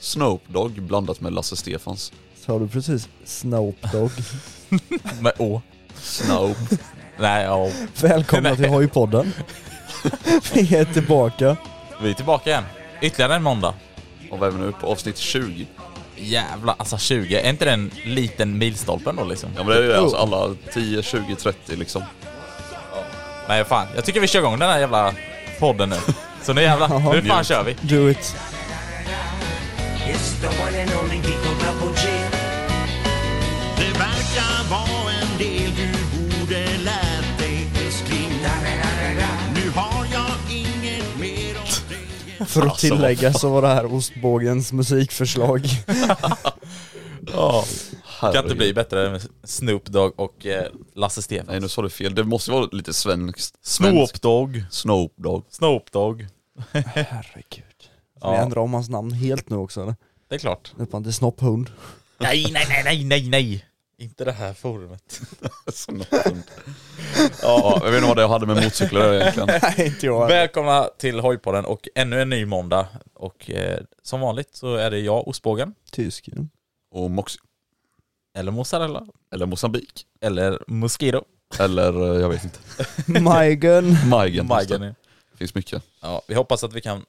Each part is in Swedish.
Snoop Dogg blandat med Lasse Stefans. Sa du precis Snoop Dogg? Med Å. Snoop. Nej, ja. Välkomna till Hojpodden. Vi är tillbaka. Vi är tillbaka igen. Ytterligare en måndag. Och vad är vi nu på avsnitt 20? Jävlar, alltså 20. Är inte det en liten milstolpe då liksom? Ja men det är det, alltså alla 10, 20, 30 liksom. Nej fan, jag tycker vi kör igång den här jävla podden nu. Så nu jävlar, nu fan kör vi. Do it. The one and only Eagle Double G. Det verkar vara en del du borde lärt dig älskling. Nu har jag inget mer om dig. För att Alltså, tillägga så var det här ostbågens musikförslag. Ja. Kan inte bli bättre med Snoop Dogg och eh, Lasse Stefans. Nej nu sa du fel, det måste vara lite svenskt. Svensk. Dogg. Snoop Dogg. Snoop Dogg. Herregud. Ska vi Ja, ändra om hans namn helt nu också eller? Det är klart. Nu är till snopphund. Nej, nej, nej, nej, nej, nej. Inte det här forumet. Ja, jag vet inte vad det jag hade med motorcyklar egentligen. Nej inte jag. Välkomna till Hojpodden och ännu en ny måndag. Och eh, som vanligt så är det jag, Ostbågen, Tysk ju. Och Mox... eller mozzarella, Eller Mosambik. eller mosquito. Eller eh, jag vet inte. Majgen. Majgen. Majgen. är- Det finns mycket. Ja, vi hoppas att vi kan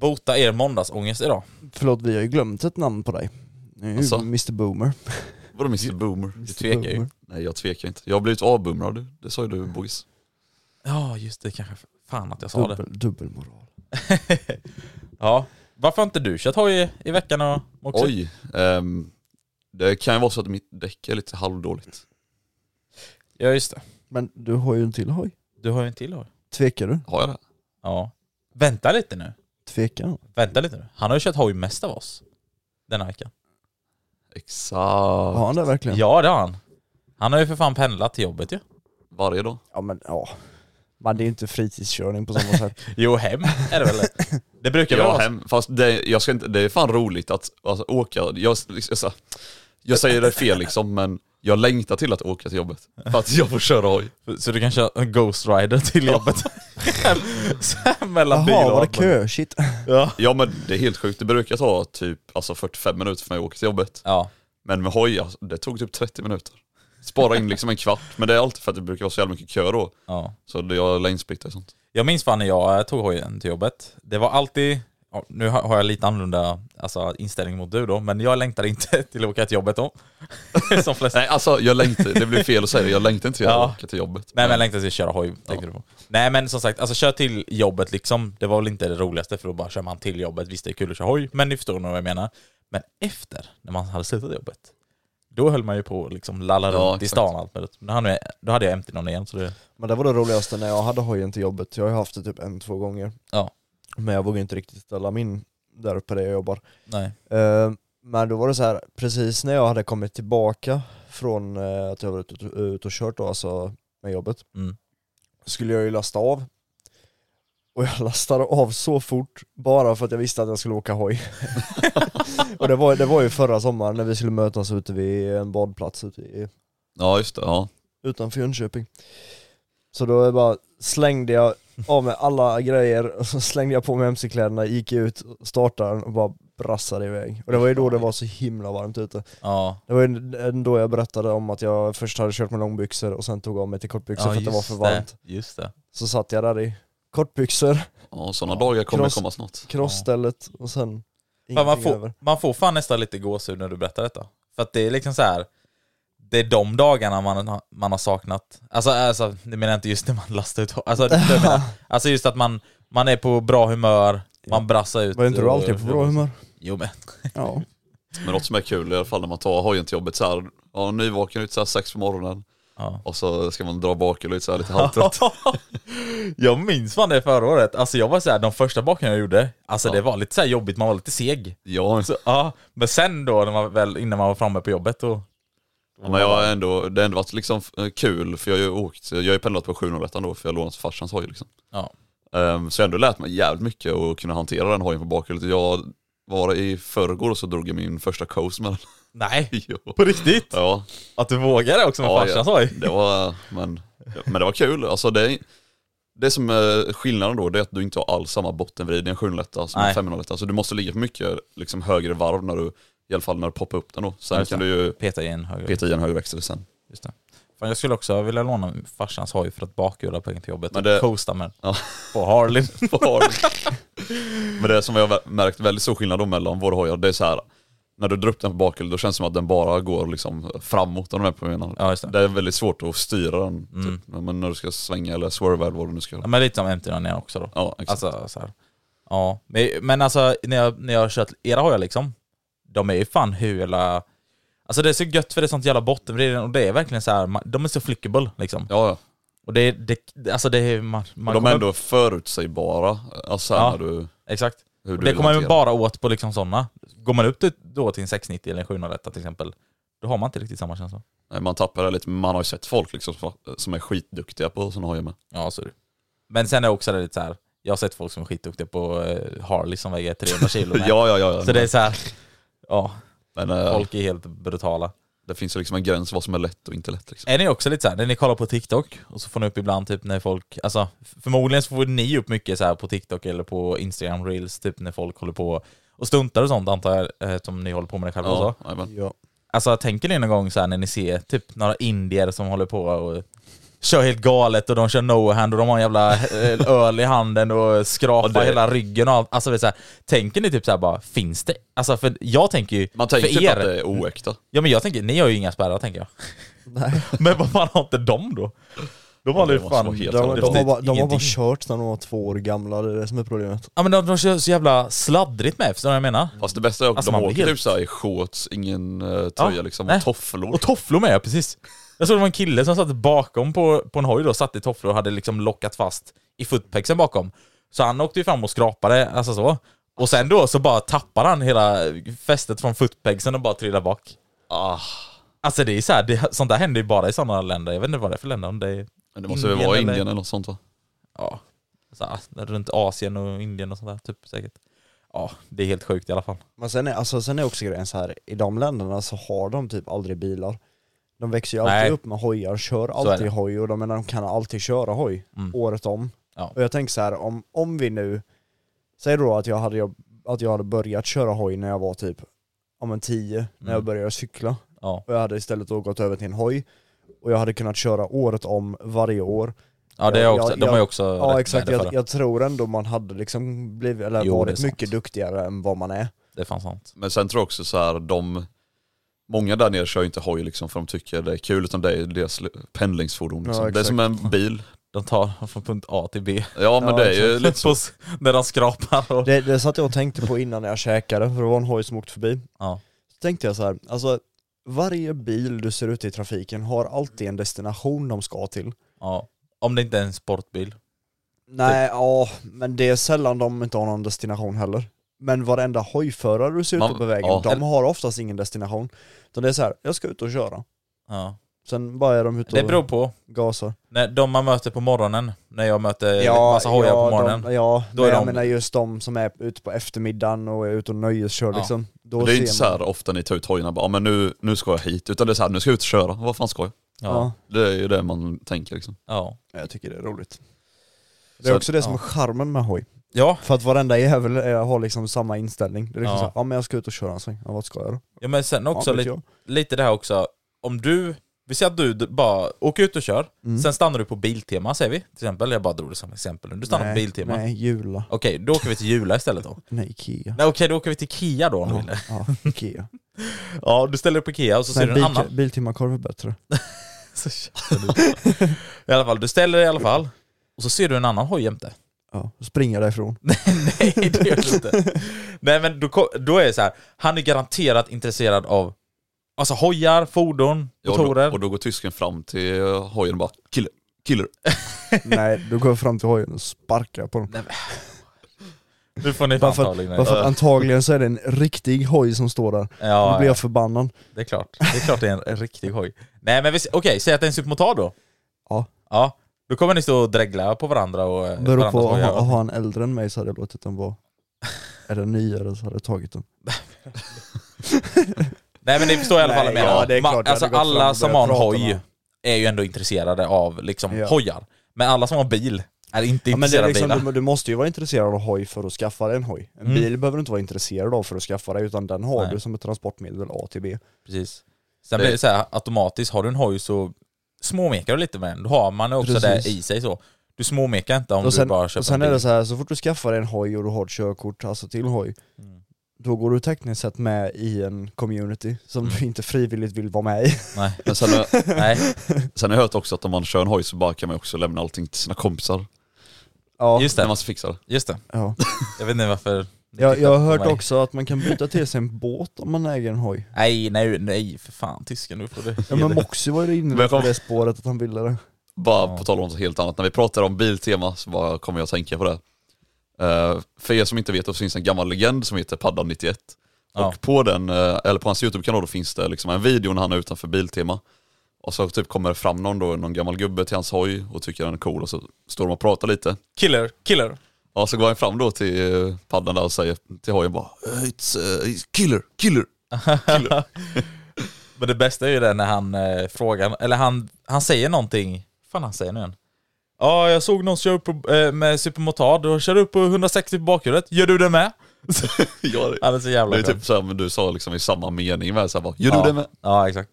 bota er måndagsångest idag. Förlåt vi har ju glömt ett namn på dig. Det är ju Alltså? Mr Boomer. Vadå Mr Boomer? Du tvekar ju. Boomer. Nej jag tvekar inte. Jag har blivit avboomrad du. Det sa ju du boys. Ja, just det kanske. Fan att jag sa det. Dubbel, dubbelmoral. ja. Varför har inte du kört hoj i, i veckan och också? Oj. ehm, det kan ju vara så att mitt däck är lite halvdåligt. Ja, just det. Men du har ju en till hoj. Du har ju en till hoj. Tvekar du? Har jag det? Ja. Vänta lite nu. Tvekar du? Vänta lite nu. Han har ju kört hoj mest av oss. Denna veckan. Exakt. Har han det verkligen? Ja, det har han. Han har ju för fan pendlat till jobbet ju. Varje dag. Ja men ja. Men det är ju inte fritidskörning på samma sätt. Jo, hem är det väl? Det brukar väl Ja, vara hem. Fast det, jag ska inte, det är fan roligt att alltså, åka. Jag, jag, jag, jag säger det fel liksom, men jag längtar till att åka till jobbet. För att jag får köra hoj. Så du kan köra en Ghost Rider till jobbet? Mellan bil Jaha och var det kö? Shit. Ja. Ja men det är helt sjukt. Det brukar ta typ alltså 45 minuter för mig att åka till jobbet. Ja. Men med hoj, alltså, det tog typ 30 minuter. Spara in liksom en kvart. Men det är alltid för att det brukar vara så jävla mycket kö då. ja. Så det, jag lanesplittar och sånt. Jag minns fan när jag tog hojen till jobbet. Det var alltid, nu har jag lite annorlunda alltså, inställning mot du då, men jag längtar inte till att åka till jobbet då. Som flest. Nej alltså jag längtar, det blir fel att säga det, jag längtar inte till att Ja. åka till jobbet. Nej men jag längtar till att köra hoj, tänkte du på. Nej men som sagt, alltså kör till jobbet liksom, det var väl inte det roligaste för då bara kör man till jobbet, visst det är kul att köra hoj, men ni förstår nog vad jag menar. Men efter, när man hade slutat jobbet, då höll man ju på att liksom lalla Ja, runt i stan och allt möjligt. Men Då hade jag, då hade jag empty någon igen så det, Men det var det roligaste när jag hade hojen till jobbet. Jag har ju haft det typ en, två gånger. Ja. Men jag vågar inte riktigt ställa min där uppe där jag jobbar. nej. Eh, men då var det så här, precis när jag hade kommit tillbaka från eh, att jag var ute ut och kört då, alltså med jobbet, Mm. skulle jag ju lasta av. Och jag lastade av så fort, bara för att jag visste att jag skulle åka hoj. och det var, det var ju förra sommaren när vi skulle mötas ute vid en badplats ute i, Ja just det, ja. utanför Jönköping. Så då bara slängde jag av med alla grejer, och så slängde jag på mig mc-kläderna, gick ut, startade den och bara brassade iväg. Och det var ju då det var så himla varmt ute. Ja. Det var ju då jag berättade om att jag först hade kört med långbyxor och sen tog av mig till kortbyxor ja, för att det var för varmt. Det, just det. Så satt jag där i kortbyxor, Ja sådana dagar kommer komma snart. crossstället och sen ingenting man, får, över. man får fan nästan lite gåshud när du berättar detta. För att det är liksom så här. Det är de dagarna man, har- man har saknat. Alltså, alltså det menar jag inte just när man lastar ut alltså, det menar, alltså just att man, man är på bra humör, man brassar ut. Var inte du alltid på bra humör? Jo men. Ja. Men något som är kul i alla fall när man tar hojen till jobbet så här, ja nyvaken ut så här sex på morgonen Ja. och så ska man dra bakhjul ut så här lite halvtrött. jag minns fan det förra året, alltså jag var så här, de första baken jag gjorde, alltså Ja. det var lite så här jobbigt, man var lite seg. Ja, Så, ja, men sen då, när man väl, innan man var framme på jobbet då... Ja, men jag har ändå, det har ändå varit liksom eh, kul för jag har ju åkt, jag har ju pendlat på 701 då för jag lånat farsans hoj liksom. Ja. Ehm, så jag har ändå lärt mig jävligt mycket och kunna hantera den hojen på bakhjulet. Jag var i förrgår och så drog jag min första coast med den. Nej, Jo. på riktigt? Ja, Att du vågade också med Ja, farsans ja. hoj? det var, men, men det var kul. Alltså det, det som är skillnaden då det är att du inte har alls samma bottenvridning i en 701 som en 501. Alltså du måste ligga på mycket liksom, högre varv när du, i alla fall när du poppar upp den då. Sen Ja, kan du ju Peta i en högre. peta i en högre växel sen. Just det. Fan, jag skulle också vilja låna farsans hoj för att bakhjula på vägen till jobbet Men och det- coasta med Ja. på Harley. Men det som jag har märkt väldigt stor skillnad då mellan våra hojar, det är så här. När du drar upp den på bakhjulet då känns det som att den bara går liksom framåt om du är på menar. Ja, det. Det är väldigt svårt att styra den, Mm. typ. men när du ska svänga eller swerva eller vad du nu ska Ja, göra. men lite som MT-9 också då. Ja, exakt. Alltså så här. Ja, men, men alltså när jag, när jag har kört era hojar liksom, de är ju fan hur jävla... Alltså det är så gött för det är sånt jävla bottenvridning och det är verkligen så här, de är så flickable liksom. Ja, ja. Och det, det alltså det är... Man, man de är ändå förutsägbara, alltså Ja. när du, Exakt. hur du det kommer man bara åt på liksom sådana. Går man upp till, då till en 690 eller en 701 till exempel, då har man inte riktigt samma känsla. Nej, Man tappar det lite, man har ju sett folk liksom som är skitduktiga på sådana hojar med. Ja, så är det. Men sen är också det lite så här. jag har sett folk som är skitduktiga på eh, Harley som väger 300 kilo med. ja, ja, ja. ja. Så det är så här. Ja, Men eh, folk är helt brutala. det finns ju liksom en gräns vad som är lätt och inte lätt liksom. Är ni också lite så här, när ni kollar på TikTok och så får ni upp ibland typ när folk, alltså förmodligen så får ni upp mycket så här på TikTok eller på Instagram reels, typ när folk håller på och stuntar och sånt antar jag, eh, som ni håller på med det själva Ja, också. jajamän. Ja. Alltså tänker ni någon gång så här när ni ser typ några indier som håller på och kör helt galet och de kör no-hand och de har en jävla eh, öl i handen och skrapar Ja, det- hela ryggen och allt. Alltså vet du, så här, tänker ni typ så här bara, finns det? Alltså för jag tänker ju, Man tänker för typ er, att det är oäkta. ja men jag tänker, ni har ju inga spärrar tänker jag. Nej. Men vad fan har inte de då? De har det fan... De, de, jävla har bara, de har bara kört när de var två år gamla, det är det som är problemet. Ja men de, de kör så jävla sladdrigt med, förstår du vad jag menar? Fast det bästa är att Alltså, de åker helt- typ såhär i shorts, ingen uh, tröja Ja, liksom, nej. och tofflor. Och tofflor med, precis. Jag såg det var en kille som satt bakom på, på en hoj då, satt i tofflor och hade liksom lockat fast i footpegsen bakom. Så han åkte ju fram och skrapade, alltså så. Och sen då så bara tappade han hela fästet från footpegsen och bara trillade bak. Ah, Alltså det är så här, det, sånt där händer ju bara i sådana länder, jag vet inte vad det är för länder, om det är... men det måste väl vara eller- Indien eller något sånt va? Ja, så runt Asien och Indien och sånt där, typ säkert. Ja, det är helt sjukt i alla fall. Men sen är, alltså, sen är också grejen så här, i de länderna så har de typ aldrig bilar. De växer ju alltid Nej. upp med hojar, kör alltid hoj och de, menar, de kan alltid köra hoj Mm. året om. Ja. Och jag tänker så här, om, om vi nu, säg då att jag, hade, att jag hade börjat köra hoj när jag var typ, om en 10, när jag Mm. började cykla. Ja, Och jag hade istället då gått över till en hoj. Och jag hade kunnat köra året om varje år. ja det är Jag- också, jag- de har ju jag- också Ja rätt exakt, jag, jag tror ändå man hade liksom blivit, eller Jo, varit mycket duktigare än vad man är. det är fan sant. Men sen tror jag också så här, de Många där nere kör ju inte hoj liksom för de tycker det är kul utan det är deras pendlingsfordon liksom. Ja, Det är som en bil. De tar från punkt A till B. Ja men Ja, det är ju lite så. När de skrapar och... Det, det satt jag och tänkte på innan jag käkade, för det var en hoj som åkte förbi. Ja. Så tänkte jag så här, alltså varje bil du ser ute i trafiken har alltid en destination de ska till. ja. Om det inte är en sportbil. Nej, ja, men det är sällan de inte har någon destination heller. Men varenda hojförare du ser ute Man- på vägen, ja. de har oftast ingen destination. Utan det är så här, jag ska ut och köra. Ja. Sen bara är de ute Det och beror på. gasar. När de man möter på morgonen, när jag möter massa hojar på morgonen. De, ja, Då men är jag de- menar just de som är ute på eftermiddagen och är ute och nöjeskör Ja. liksom. Då Men det är inte så här ofta ni tar ut hojarna bara, ja, men nu, nu ska jag hit. Utan det är så här, nu ska jag ut och köra. Vad fan ska jag? Ja. Ja. Det är ju det man tänker liksom. Ja. Jag tycker det är roligt. Det Så är att- också det som ja. är charmen med hoj. Ja. För att varenda jävel är- har liksom samma inställning. Det är liksom Ja. såhär, ja men jag ska ut och köra en sväng. Ja vad ska jag då? ja, men sen också ja, vet lite, jag. lite det här också, om du, vi säger att du d- bara åker ut och kör, Mm. sen stannar du på Biltema säger vi, till exempel, jag bara drog det som exempel nu. Du stannar på Biltema. Nej, Jula. Okej, då åker vi till Jula istället då. Nej, Ikea. Nej okej, då åker vi till Kia då om du Ja, vill. ja, Ikea. Ja, du ställer upp på Kia och så ser Nej, du en bil, annan. Biltimmarkorv är bättre. Så kör du. I alla fall, du ställer dig i alla fall, och så ser du en annan hoj jämte. Ja, springer därifrån. Nej det gör du inte. Nej men då, ko- då är det så här. han är garanterat intresserad av Alltså hojar, fordon, Ja, och, då, motorer. och då går tysken fram till eh, hojen och bara killer, killer. Nej, då går jag fram till hojen och sparkar på dem. Nu får ni fan för, ta det bara för att antagligen så är det en riktig hoj som står där. Då Ja, blir ja, jag förbannad. det är klart. Det är klart det är en, en riktig hoj. Nej men okej, säg att det är en supermotard då. Ja. Ja. Då kommer ni stå och dregla på varandra och eh, Beror på, ha, ha en äldre än mig så hade jag låtit den vara. Är den nyare så hade jag tagit den. Nej men ni förstår i alla fall vad jag menar. ja, det är klart, jag alltså hade gått fram alla som har en prata hoj är ju ändå intresserade av liksom Ja. hojar. Men alla som har bil är inte Ja, men det är intresserade liksom, av bilar. du, du måste ju vara intresserad av hoj för att skaffa dig en hoj. En Mm. bil behöver du inte vara intresserad av för att skaffa dig, utan den har Nej. du som ett transportmedel A till B. Precis. Sen Det- blir det så här automatiskt, har du en hoj så småmekar du lite med den. Då har man också Precis. det i sig så. Du småmekar inte om och sen, du bara köper och sen en är bil. det så här, så fort du skaffar dig en hoj och du har ett körkort, alltså till hoj, Mm. Då går du tekniskt sett med i en community som Mm. du inte frivilligt vill vara med i. Nej. Men sen, har- Nej. sen har jag hört också att om man kör en hoj så bara kan man också lämna allting till sina kompisar. Ja, Just När det, man ska fixa det. just det. ja. Jag vet inte varför ni Jag, tittar jag har på hört mig. också att man kan byta till sig en båt om man äger en hoj. Nej, nej, nej för fan tysken nu får du Ja men Moxie var ju inne Men jag på kom- det spåret att han ville det. Bara Ja. på tal om något helt annat, när vi pratar om biltema så bara kommer jag att tänka på det. Eh, för er som inte vet, då finns en gammal legend som heter Paddan 91. Ja. Och på den, eh, eller på hans YouTube-kanal finns det liksom en video när han är utanför Biltema. Och så typ kommer det fram någon då, någon gammal gubbe till hans hoj och tycker den är cool och så står de och pratar lite. Killer, killer. Och så går han fram då till eh, paddan där och säger till hojen bara "Eh, It's, it's killer, killer. Men det bästa är ju det när han frågar, eller han, han säger någonting, fan han säger nu igen. Ja, jag såg någon köra upp på, eh, med supermotard och körde upp på 160 på bakhjulet. Gör du det med? ja, det, Han är så jävla det är skön. typ såhär, men du sa liksom i samma mening med så här, bara, Gör ja. du det med? Ja, exakt.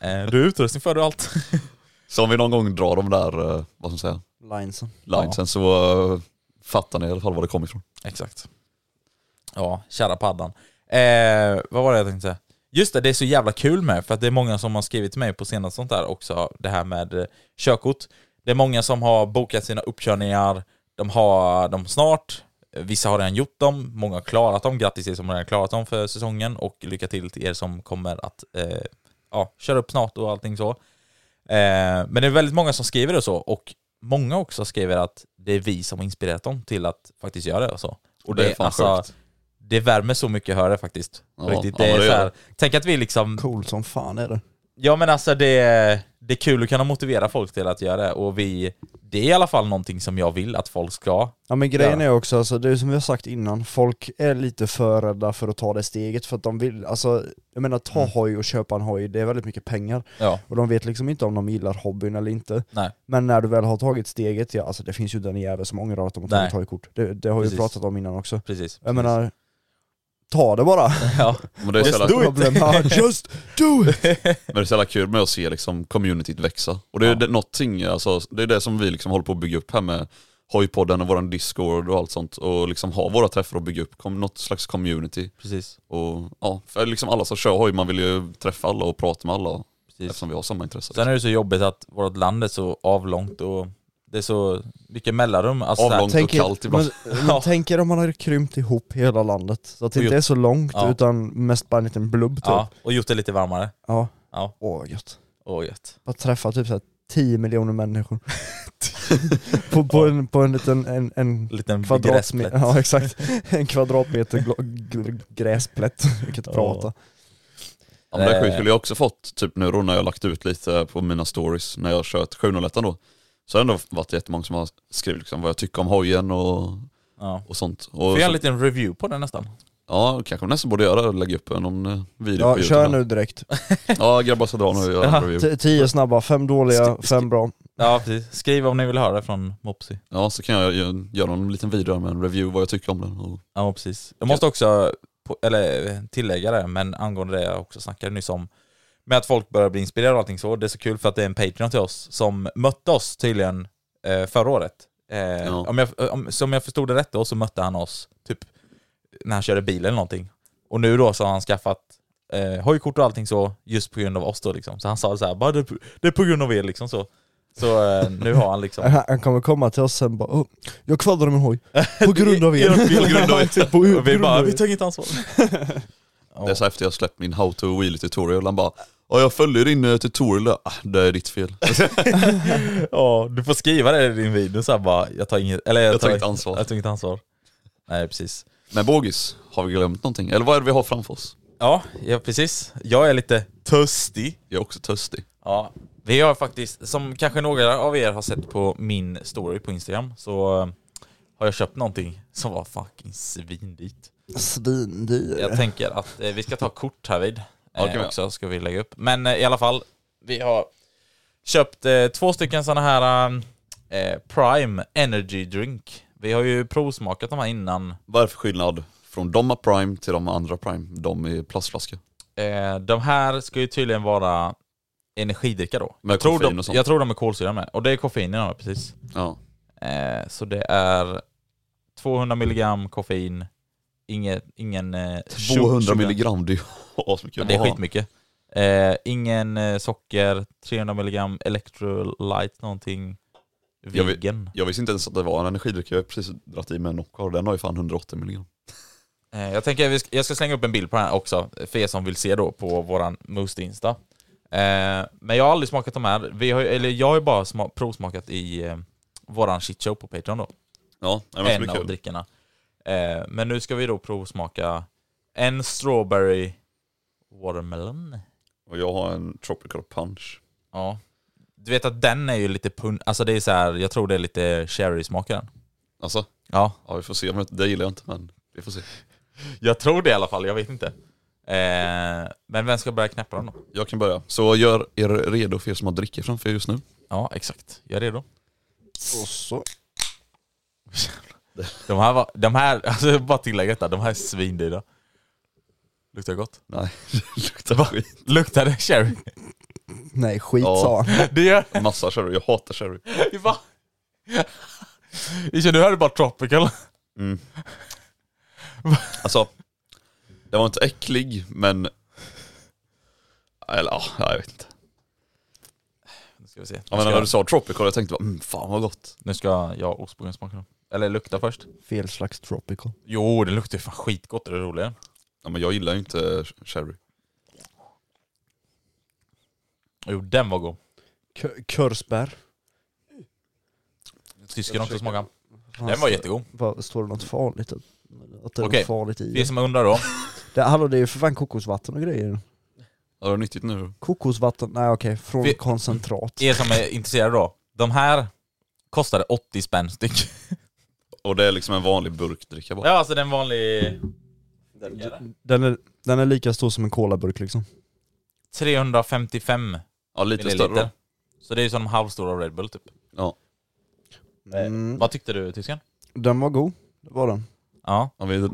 Eh, du är utrustning för du allt. Så om vi någon gång drar de där, eh, vad ska man säga, Linesen. linesen så eh, fattar ni i alla fall var det kommer ifrån. Exakt. Ja, kära paddan. Eh, vad var det jag tänkte säga? Just det, det är så jävla kul med, för att det är många som har skrivit till mig på senast sånt där också, det här med eh, körkort. Det är många som har bokat sina uppkörningar, de har dem snart, vissa har redan gjort dem, många har klarat dem, grattis till er som har redan klarat dem för säsongen och lycka till till er som kommer att eh, ja, köra upp snart och allting så. Eh, men det är väldigt många som skriver det så, och många också skriver att det är vi som har inspirerat dem till att faktiskt göra det och så. Och Det det, är fan alltså, sjukt. det värmer så mycket att höra det faktiskt. Ja, Riktigt. ja, Det är men det så här, tänk att vi liksom, Cool som fan är det. ja men alltså det, det är kul att kunna motivera folk till att göra det och vi, det är i alla fall någonting som jag vill att folk ska. Ja men grejen Ja. är också, alltså, det är som vi har sagt innan, folk är lite för rädda för att ta det steget för att de vill, alltså jag menar ta Mm. hoj och köpa en hoj, det är väldigt mycket pengar Ja, och de vet liksom inte om de gillar hobbyn eller inte. nej. Men när du väl har tagit steget, ja alltså det finns ju den jävel som ångrar att de har tagit hojkort. Det, det har vi Precis. pratat om innan också. Precis. Jag menar, ta det bara! ja. Men det är Just do it. Just do it! men det är så jävla kul med att se liksom communityt växa. Och det är Ja. det, någonting, alltså, det är det som vi liksom håller på att bygga upp här med Hojpodden och våran discord och allt sånt. Och liksom ha våra träffar och bygga upp kom, något slags community. Precis. Och ja, för liksom alla som kör hoj, man vill ju träffa alla och prata med alla. Precis. Eftersom vi har samma intresse. Sen är det så jobbigt att vårt land är så avlångt och det är så mycket mellanrum. Alltså Avlångt. och kallt ibland. Men, men tänk er om man hade krympt ihop hela landet, så att det Och inte gjort- är så långt Ja. utan mest bara en liten blubb typ. Ja, och gjort det lite varmare. Ja. Ja, Åh gött. åh gött. Bara träffa typ såhär 10 miljoner människor. på, på, en, på en liten en, en Liten kvadratmeter, gräsplätt. ja exakt, en kvadratmeter gl- gl- gräsplätt, vilket Ja. prata. Ja, men det Eh. kul. Jag har också fått, typ nu då när jag har lagt ut lite på mina stories när jag har kört 701 då. Så har det ändå varit jättemånga som har skrivit liksom vad jag tycker om hojen och, Ja. och sånt. Och Får jag så, en liten review på den nästan? Ja, kanske nästan borde göra det och lägga upp någon eh, video på Ja, YouTube. kör nu direkt. Ja grabbar ska dra nu och göra en review. Tio snabba, fem dåliga, Sk- fem bra. Ja precis, skriv om ni vill höra från Mopsy. Ja så kan jag gö- göra en liten video med en review vad jag tycker om den. Och, Ja precis. Jag måste också, på, eller tillägga det, men angående det jag också snackade nyss om, med att folk börjar bli inspirerade och allting så, det är så kul för att det är en Patreon till oss som mötte oss tydligen eh, förra året. Eh, Ja. om jag, om, som jag förstod det rätt då så mötte han oss typ när han körde bil eller någonting. Och nu då så har han skaffat eh, hojkort och allting så just på grund av oss då liksom. Så han sa det så här, bara det, är på- det är på grund av er liksom så. Så eh, nu har han liksom Han kommer komma till oss sen bara "Åh, Jag kvaddade min hoj, på grund av er. På grund av er. På Och vi av bara, vi tar inget ansvar. Det är så efter jag släppt min how to wheel tutorial, han bara Ja jag följde din eh, tutorial där. ah, det är ditt fel. Ja, du får skriva det i din video så här bara, jag tar inget, eller jag, Jag tar inget ansvar. Jag tar inget ansvar. Nej precis. Men Bågis, har vi glömt någonting? Eller vad är det vi har framför oss? Ja, ja precis. Jag är lite törstig. Jag är också törstig. Ja, vi har faktiskt, som kanske några av er har sett på min story på Instagram, så eh, har jag köpt någonting som var fucking svindyrt. Svindyr. Jag tänker att eh, vi ska ta kort här vid Vi också, ska vi lägga upp. Men eh, i alla fall, vi har köpt eh, två stycken sådana här eh, Prime Energy Drink. Vi har ju provsmakat de här innan. Vad är det för skillnad från de Prime till de andra Prime? De i plastflaska. De här ska ju tydligen vara energidricka då. Med jag, tror de, och sånt. jag tror de är kolsyrade med. Och det är koffein i dem, precis. Ja. Så det är 200 milligram koffein, inget, ingen... Eh, 200 sugar. milligram, det är ju asmycket. Ja, det är skitmycket. Eh, ingen eh, socker, 300 milligram electrolyte någonting. Jag vet-. Jag visste inte ens att det var en energidryck, jag har precis dragit i mig en Nocco den har ju fan 180 milligram. Eh, jag tänker jag ska slänga upp en bild på den här också, för er som vill se då på våran Most Insta. Eh, men jag har aldrig smakat de här, vi har, eller jag har ju bara sma, provsmakat i eh, våran shitshow på Patreon då. Ja, det var en av kul. drickorna. Eh, men nu ska vi då provsmaka en strawberry watermelon. Och jag har en tropical punch. Ja. Du vet att den är ju lite pun... Alltså det är så här, jag tror det är lite cherry-smak i den. Alltså, Ja. ja vi får se, men det gillar jag inte men vi får se. Jag tror det i alla fall, jag vet inte. Eh, men vem ska börja knäppa den då? Jag kan börja. Så gör er redo för er som har dricker framför er just nu. Ja, exakt. Jag är redo. Och så. De här var, de här, alltså bara tillägga detta, de här är svindyra. Luktar gott? Nej, det luktar skit. Luktar det cherry? Nej, skit Ja. sa han. Det gör Massa sherry, jag hatar sherry. det. Va? Isha, nu är det bara tropical. Mm. Alltså, det var inte äcklig men... Eller ja, jag vet inte. Nu ska vi se. Ja, men ska, när du sa tropical, jag tänkte bara mm, fan vad gott. nu ska jag ostbågen smaka dem. Eller lukta först. Fel slags tropical. Jo, det luktar ju fan skitgott, det är det roliga. Ja, men jag gillar ju inte sherry. Jo, den var god. K- Körsbär. Tysken har också smakat. Den var jättegod. Vad, står det något farligt? Att det är Okej, något farligt i det? som undrar då. det? Hallå det är ju för fan kokosvatten och grejer. Ja, det är nyttigt nu. Kokosvatten, nej okej, från Vi- koncentrat. Er som är intresserade då. De här kostade 80 spänn styck. Och det är liksom en vanlig burkdricka bara. Ja, alltså den vanlig... Den är, den är lika stor som en colaburk liksom. 355 Ja, lite milliliter. större då. Så det är ju som halvstora Red Bull typ. Ja. Mm. Vad tyckte du tysken? Den var god, det var den. Ja. Ja, vi,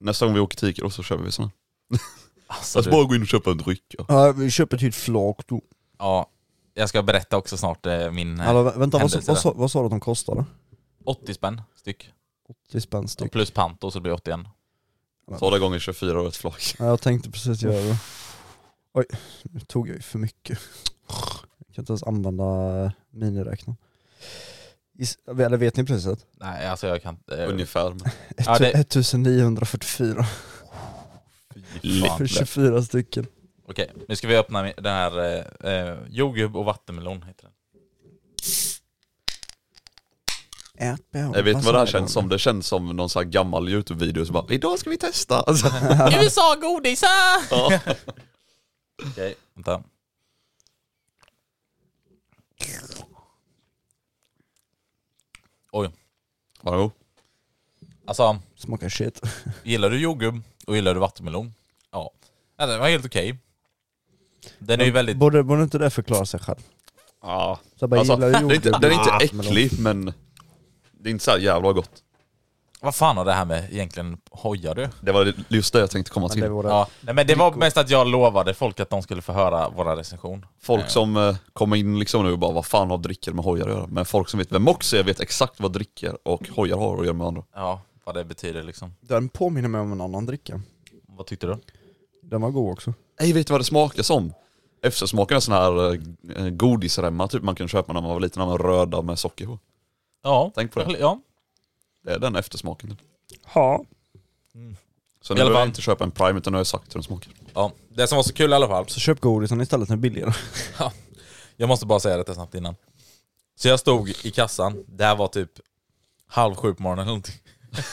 nästa gång vi åker till Ica så kör vi såna. Alltså, Alltså du, bara gå in och köpa en dryck. Ja. Ja, vi köper ett helt flak då. ja. Jag ska berätta också snart eh, min... eh, Hallå, vä- vänta, vad, vad, sa- vad sa du att de kostade? 80 spänn styck. 80 spänn styck. Plus pant och så blir det 81. Ta det gånger 24 och ett flak. Ja, jag tänkte precis göra det. Oj, nu tog jag ju för mycket. Jag kan inte ens använda eh, miniräknaren. Eller vet ni priset? Nej, alltså jag kan inte... eh, Ungefär. Men. Ja, det- 1944 fan. för 24 stycken. Okej, nu ska vi öppna den här eh, eh, jordgubb och vattenmelon heter den. Ätbär. Jag vet vad det här känns som, det känns som någon sån här gammal youtube-video som bara Idag ska vi testa! Alltså, USA-godisar! ja. Okej, vänta. Oj. Var det god? Alltså, Smakar shit. gillar du jordgubb och gillar du vattenmelon? Ja. ja det var helt okej. Den är ju väldigt... Borde, borde inte det förklara sig själv? Ja. Så bara Alltså, gillar det är inte, jordgubb. den är inte äcklig men det är inte så här jävla gott. Vad fan har det här med egentligen hojar du? Det var just det jag tänkte komma Men till. det var det. Ja, nej, men det var mest att jag lovade folk att de skulle få höra våra recension. Folk som eh, kommer in liksom nu och bara vad fan har dricker med hojar att göra? Men folk som vet vem också är vet exakt vad dricker och hojar har att göra med andra. Ja, vad det betyder liksom. Den påminner mig om en annan dricka. Vad tyckte du? Den var god också. Nej vet du vad det smakar som? Eftersmaken är sån här eh, godisremmar typ man kunde köpa när man var liten, var röda med socker på. Ja, Tänk på det. Ja, Det är den eftersmaken. Ja. Så I nu alla behöver fall. jag inte köpa en Prime utan nu har jag sagt hur den smakar. ja. Det som var så kul i alla fall, Så köp godisen istället, den är billigare. jag måste bara säga detta snabbt innan. Så jag stod i kassan, det här var typ halv sju på morgonen eller någonting.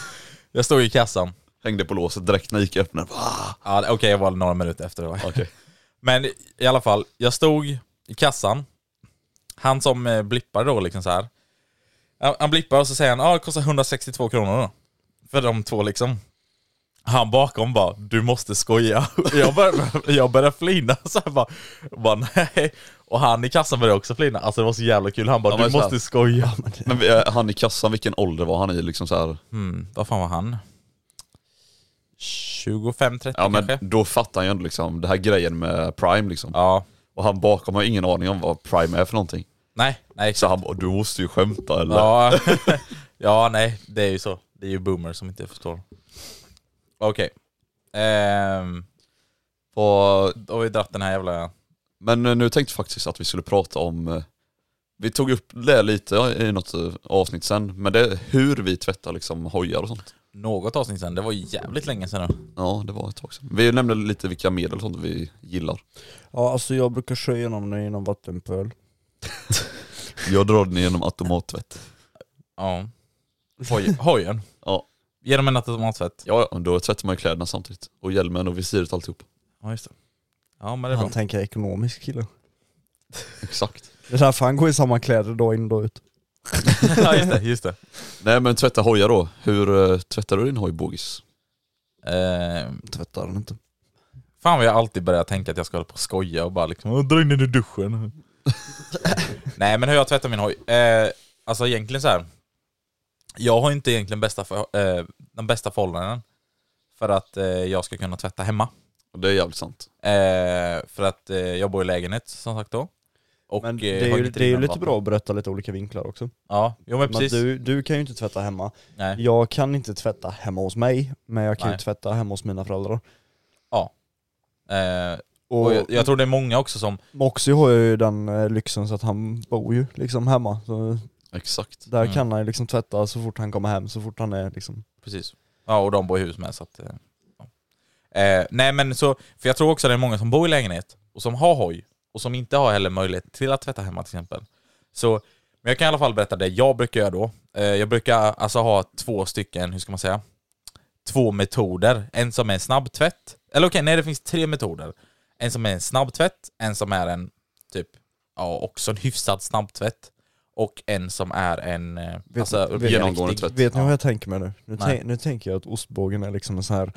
Jag stod i kassan, Hängde på låset direkt när jag gick öppnade. Ah, ja, okej jag var några minuter efter det var. Okej. Men i alla fall, jag stod i kassan. Han som eh, blippar då liksom så här. Han, blippar och så säger han ja det kostar 162 kronor då. För de två liksom. Han bakom bara, du måste skoja. Jag började, jag började flina så här bara, bara, nej. Och han i kassan började också flina. Alltså det var så jävla kul. Han bara, Ja, men du så här- måste skoja. Men han i kassan, vilken ålder var han i liksom så här? Hmm, vad fan var han? 25-30 Ja men kanske? då fattar han ju ändå liksom det här grejen med Prime liksom. Ja. Och han bakom har ingen aning om vad Prime är för någonting. Nej, nej Så han bara, du måste ju skämta eller? Ja, ja nej, det är ju så. Det är ju boomer som inte förstår. Okej. Ehm, Och, då har vi dratt den här jävla... men eh, nu tänkte jag faktiskt att vi skulle prata om, eh, vi tog upp det lite i något eh, avsnitt sen, men det är hur vi tvättar liksom hojar och sånt. Något avsnitt sen, det var ju jävligt länge sedan nu. Ja det var ett tag sedan. Vi nämnde lite vilka medel och sånt vi gillar. Ja alltså jag brukar köra igenom den genom vattenpöl. Jag drar den genom automattvätt. Ja. Hoj, hojen. Ja. Genom en automattvätt. Ja, ja, då tvättar man ju kläderna samtidigt. Och hjälmen och visiret och alltihop. Ja, just det. Ja, men det är Han bra. tänker ekonomisk kille. Exakt. Det är därför han går i samma kläder dag in och dag ut. ja, just det. Just det. Nej men tvätta hojar då. Hur eh, tvättar du din hoj Bogis? Ehm, Tvättar den inte. fan vad jag alltid börjar tänka att jag ska hålla på och skoja och bara liksom "Åh, dra in den i duschen. Nej men hur jag tvättar min hoj. Eh, alltså egentligen så här. Jag har inte egentligen bästa för, eh, den bästa förhållanden för att eh, jag ska kunna tvätta hemma. Och det är jävligt sant. Eh, för att eh, jag bor i lägenhet som sagt då. Och, Men eh, det är har ju, det är ju lite vatten. bra att berätta lite olika vinklar också. Ja, jo men Men precis. du, du kan ju inte tvätta hemma. Nej. Jag kan inte tvätta hemma hos mig, men jag kan Nej. ju tvätta hemma hos mina föräldrar. Eh, Och, och jag, jag tror det är många också som, Moxie har ju den eh, lyxen så att han bor ju liksom hemma. Så Exakt. där Mm. kan han ju liksom tvätta så fort han kommer hem, så fort han är liksom... precis. Ja och de bor i hus med så att, eh, ja. eh, Nej men så, för jag tror också det är många som bor i lägenhet och som har hoj och som inte har heller möjlighet till att tvätta hemma till exempel. Så, men jag kan i alla fall berätta det jag brukar göra då. Eh, jag brukar alltså ha två stycken, hur ska man säga? Två metoder. En som är snabbtvätt. Eller okej, nej det finns tre metoder. En som är en snabbtvätt, en som är en typ, ja också en hyfsad snabbtvätt. Och en som är en, eh, alltså, vet- genomgående tvätt. Vet ni Ja. vad jag tänker med nu? Nu, tänk, nu tänker jag att ostbågen är liksom en sån här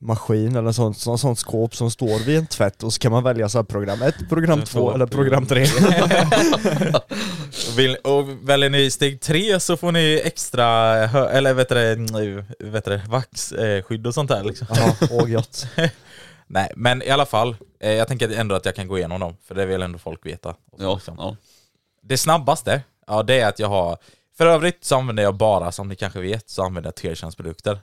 maskin eller sånt, sånt, sånt skåp som står vid en tvätt och så kan man välja så här program 1, program Program 2 två, eller program 3. Vill, och väljer ni steg tre så får ni extra, eller vet du det, mm, vet du det, vaxskydd och sånt där liksom. Ja, åh gött. Nej, men i alla fall, eh, jag tänker ändå att jag kan gå igenom dem, för det vill ändå folk veta. Ja, liksom. ja. Det snabbaste, ja det är att jag har, för övrigt så använder jag bara, som ni kanske vet, så använder jag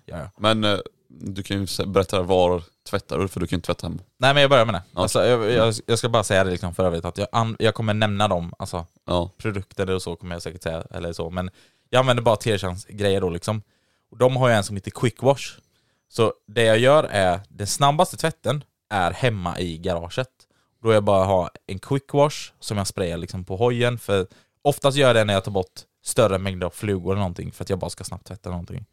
ja. Men eh, du kan ju berätta var tvättar du för du kan ju inte tvätta hemma. Nej men jag börjar med det. Ja. Alltså, jag, jag, jag ska bara säga det liksom för övrigt, att jag, an, jag kommer nämna dem, alltså Ja. produkter och så kommer jag säkert säga, eller så, men jag använder bara Tearchance-grejer då liksom. Och de har ju en som heter Quick Wash. Så det jag gör är, den snabbaste tvätten är hemma i garaget. Då jag bara har en Quick Wash som jag sprayar liksom på hojen, för oftast gör jag det när jag tar bort större mängder av flugor eller någonting, för att jag bara ska snabbt tvätta någonting.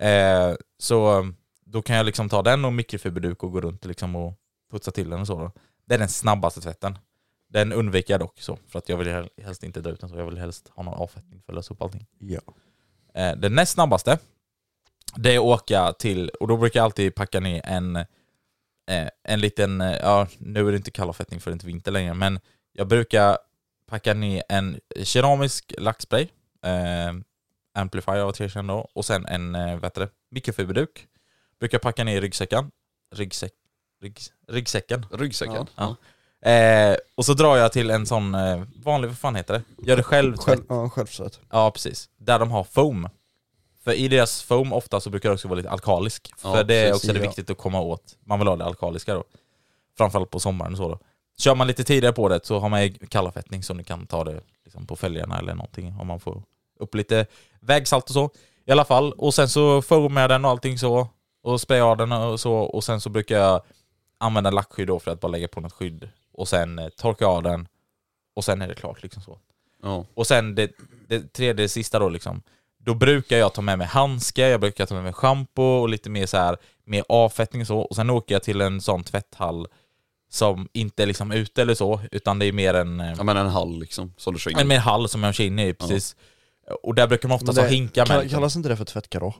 Eh, så då kan jag liksom ta den och mikrofiberduk och gå runt liksom och putsa till den och så då. Det är den snabbaste tvätten. Den undviker jag dock så, för att jag vill hel- helst inte dra ut den så, jag vill helst ha någon avfettning för att lösa upp allting. Ja. Eh, den näst snabbaste, det är åka till, och då brukar jag alltid packa ner en, eh, en liten, eh, ja nu är det inte kallavfettning för det är inte vinter längre, men jag brukar packa ner en keramisk lackspray, eh, Amplifier av Tertian då, och sen en, eh, vad heter det, mikrofiberduk. Brukar packa ner i ryggsäcken, ryggsäck, rygg, ryggsäcken. Ryggsäcken. Ja. Eh, och så drar jag till en sån eh, vanlig, vad fan heter det? Gör det själv Själv, ja, självsvett. Ja precis, där de har foam. För i deras foam ofta så brukar det också vara lite alkalisk. Ja, för det är precis, också det ja. viktigt att komma åt. Man vill ha det alkaliska då. Framförallt på sommaren och så då. Kör man lite tidigare på det så har man ju kallafettning så ni kan ta det liksom på fälgarna eller någonting om man får upp lite vägsalt och så. I alla fall, och sen så foamar jag den och allting så. Och sprayar den och så. Och sen så brukar jag använda lackskydd då för att bara lägga på något skydd. Och sen eh, torka av den. Och sen är det klart liksom så. Ja. Och sen det, det tredje, sista då liksom. Då brukar jag ta med mig handskar, jag brukar ta med mig schampo och lite mer så här mer avfettning och så. Och sen åker jag till en sån tvätthall som inte är liksom ute eller så, utan det är mer en, eh, ja men en hall liksom, som du kör in. en mer hall som jag kör in i, precis. Och där brukar man Men ha hinkar med. kall-. Kallas inte det för tvättgarage?